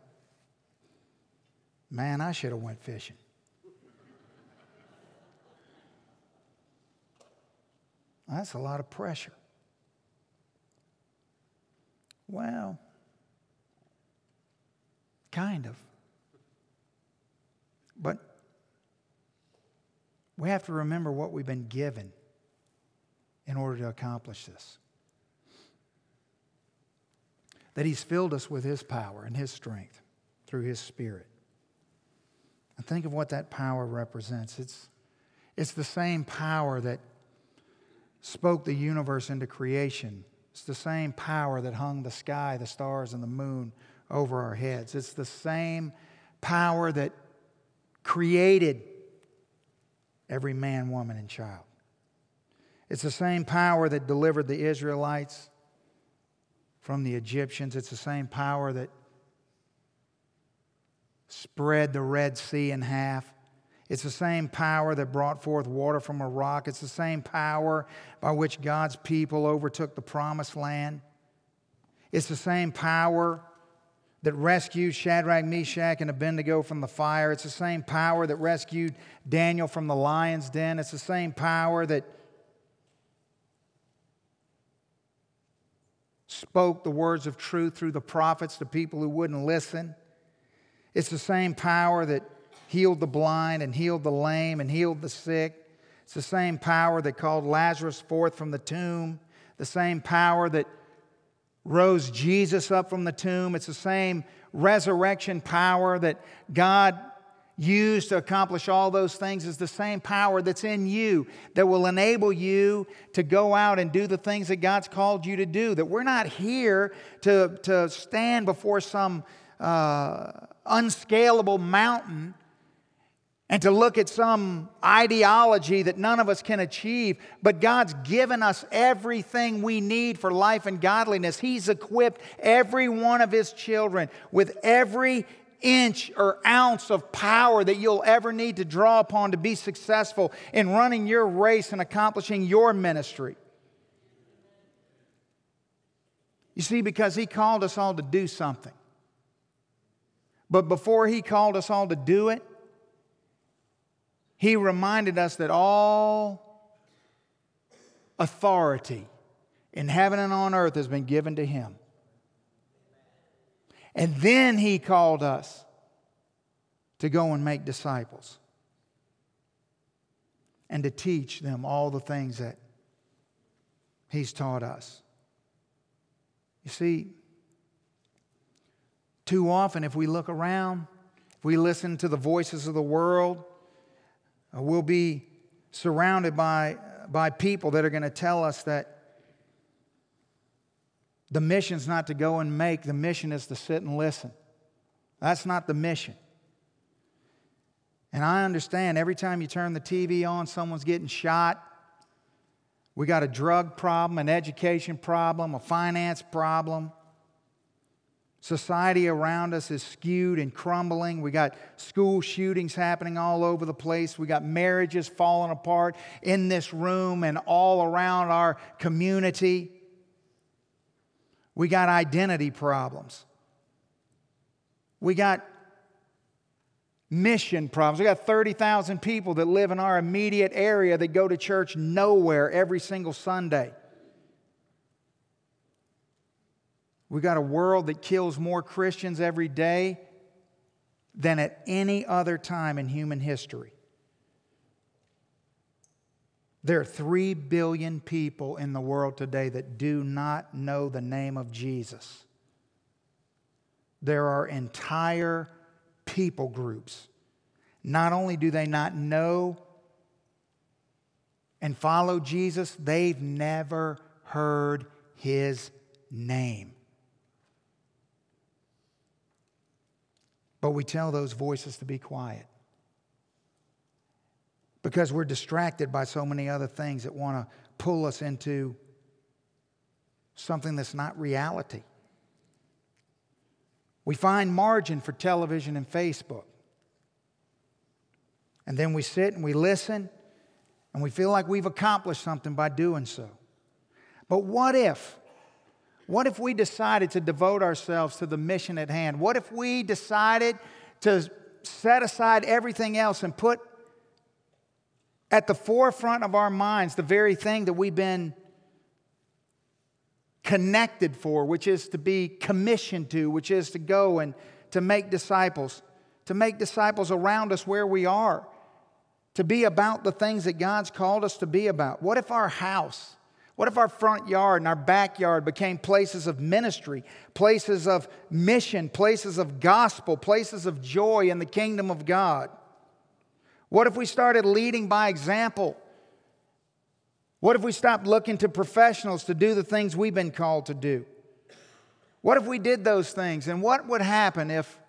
man, I should have went fishing. That's a lot of pressure. Well, Kind of. But we have to remember what we've been given in order to accomplish this. That He's filled us with His power and His strength through His Spirit. And think of what that power represents. It's, it's the same power that spoke the universe into creation. It's the same power that hung the sky, the stars, and the moon over our heads. It's the same power that created every man, woman, and child. It's the same power that delivered the Israelites from the Egyptians. It's the same power that spread the Red Sea in half. It's the same power that brought forth water from a rock. It's the same power by which God's people overtook the promised land. It's the same power that rescued Shadrach, Meshach, and Abednego from the fire. It's the same power that rescued Daniel from the lion's den. It's the same power that spoke the words of truth through the prophets to people who wouldn't listen. It's the same power that healed the blind and healed the lame and healed the sick. It's the same power that called Lazarus forth from the tomb, the same power that rose Jesus up from the tomb. It's the same resurrection power that God used to accomplish all those things is the same power that's in you that will enable you to go out and do the things that God's called you to do. That we're not here to, to stand before some uh, unscalable mountain and to look at some ideology that none of us can achieve, but God's given us everything we need for life and godliness. He's equipped every one of His children with every inch or ounce of power that you'll ever need to draw upon to be successful in running your race and accomplishing your ministry. You see, because He called us all to do something. But before He called us all to do it, he reminded us that all authority in heaven and on earth has been given to him. And then he called us to go and make disciples and to teach them all the things that he's taught us. You see, too often, if we look around, if we listen to the voices of the world, Uh, we'll be surrounded by, by people that are going to tell us that the mission's not to go and make, the mission is to sit and listen. That's not the mission. And I understand every time you turn the TV on, someone's getting shot. We got a drug problem, an education problem, a finance problem. Society around us is skewed and crumbling. We got school shootings happening all over the place. We got marriages falling apart in this room and all around our community. We got identity problems. We got mission problems. We got 30,000 people that live in our immediate area that go to church nowhere every single Sunday. We've got a world that kills more Christians every day than at any other time in human history. There are 3 billion people in the world today that do not know the name of Jesus. There are entire people groups. Not only do they not know and follow Jesus, they've never heard his name. But we tell those voices to be quiet because we're distracted by so many other things that want to pull us into something that's not reality. We find margin for television and Facebook. And then we sit and we listen and we feel like we've accomplished something by doing so. But what if what if we decided to devote ourselves to the mission at hand? What if we decided to set aside everything else and put at the forefront of our minds the very thing that we've been connected for, which is to be commissioned to, which is to go and to make disciples, to make disciples around us where we are, to be about the things that God's called us to be about? What if our house, what if our front yard and our backyard became places of ministry, places of mission, places of gospel, places of joy in the kingdom of God? What if we started leading by example? What if we stopped looking to professionals to do the things we've been called to do? What if we did those things? And what would happen if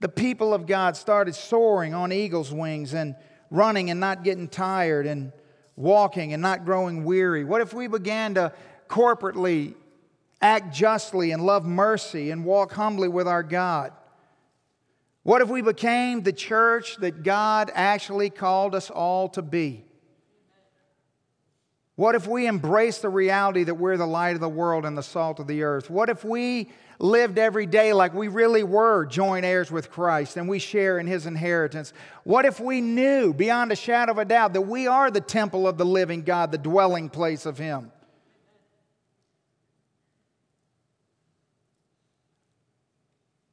the people of God started soaring on eagle's wings and running and not getting tired and walking and not growing weary? What if we began to corporately act justly and love mercy and walk humbly with our God? What if we became the church that God actually called us all to be? What if we embrace the reality that we're the light of the world and the salt of the earth? What if we lived every day like we really were joint heirs with Christ and we share in his inheritance? What if we knew beyond a shadow of a doubt that we are the temple of the living God, the dwelling place of him?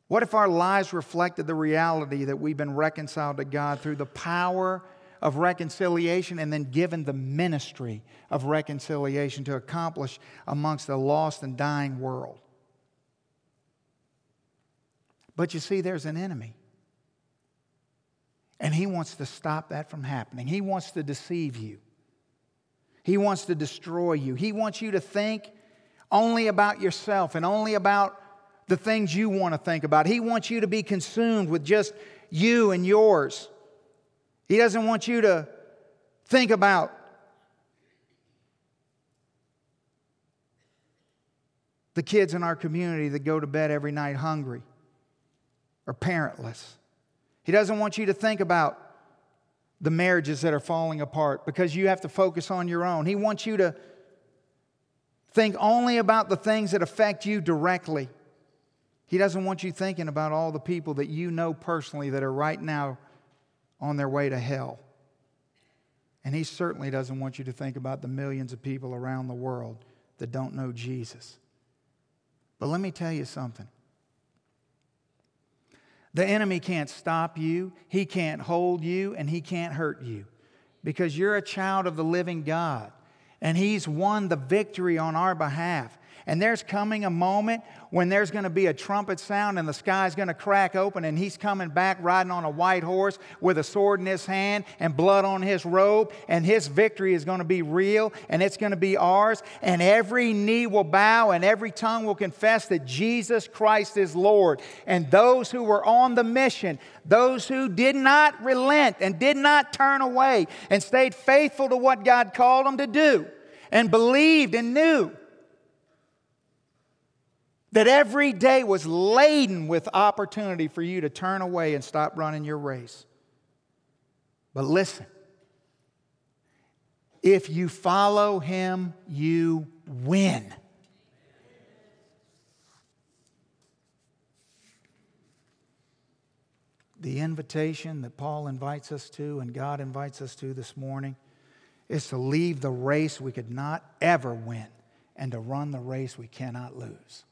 What if our lives reflected the reality that we've been reconciled to God through the power of reconciliation and then given the ministry of reconciliation to accomplish amongst a lost and dying world. But you see, there's an enemy. And he wants to stop that from happening. He wants to deceive you. He wants to destroy you. He wants you to think only about yourself and only about the things you want to think about. He wants you to be consumed with just you and yours. He doesn't want you to think about the kids in our community that go to bed every night hungry or parentless. He doesn't want you to think about the marriages that are falling apart because you have to focus on your own. He wants you to think only about the things that affect you directly. He doesn't want you thinking about all the people that you know personally that are right now on their way to hell. And he certainly doesn't want you to think about the millions of people around the world that don't know Jesus. But let me tell you something. The enemy can't stop you, he can't hold you, and he can't hurt you because you're a child of the living God. And he's won the victory on our behalf. And there's coming a moment when there's going to be a trumpet sound and the sky's going to crack open and he's coming back riding on a white horse with a sword in his hand and blood on his robe. And his victory is going to be real and it's going to be ours. And every knee will bow and every tongue will confess that Jesus Christ is Lord. And those who were on the mission, those who did not relent and did not turn away and stayed faithful to what God called them to do and believed and knew that every day was laden with opportunity for you to turn away and stop running your race. But listen, if you follow him, you win. The invitation that Paul invites us to and God invites us to this morning is to leave the race we could not ever win and to run the race we cannot lose.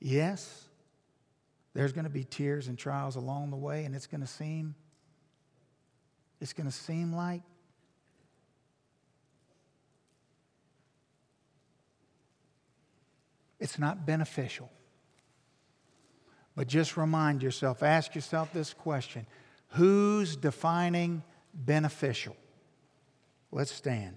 Yes, there's going to be tears and trials along the way, and it's going to seem, it's going to seem like it's not beneficial. But just remind yourself, ask yourself this question Who's defining beneficial? Let's stand.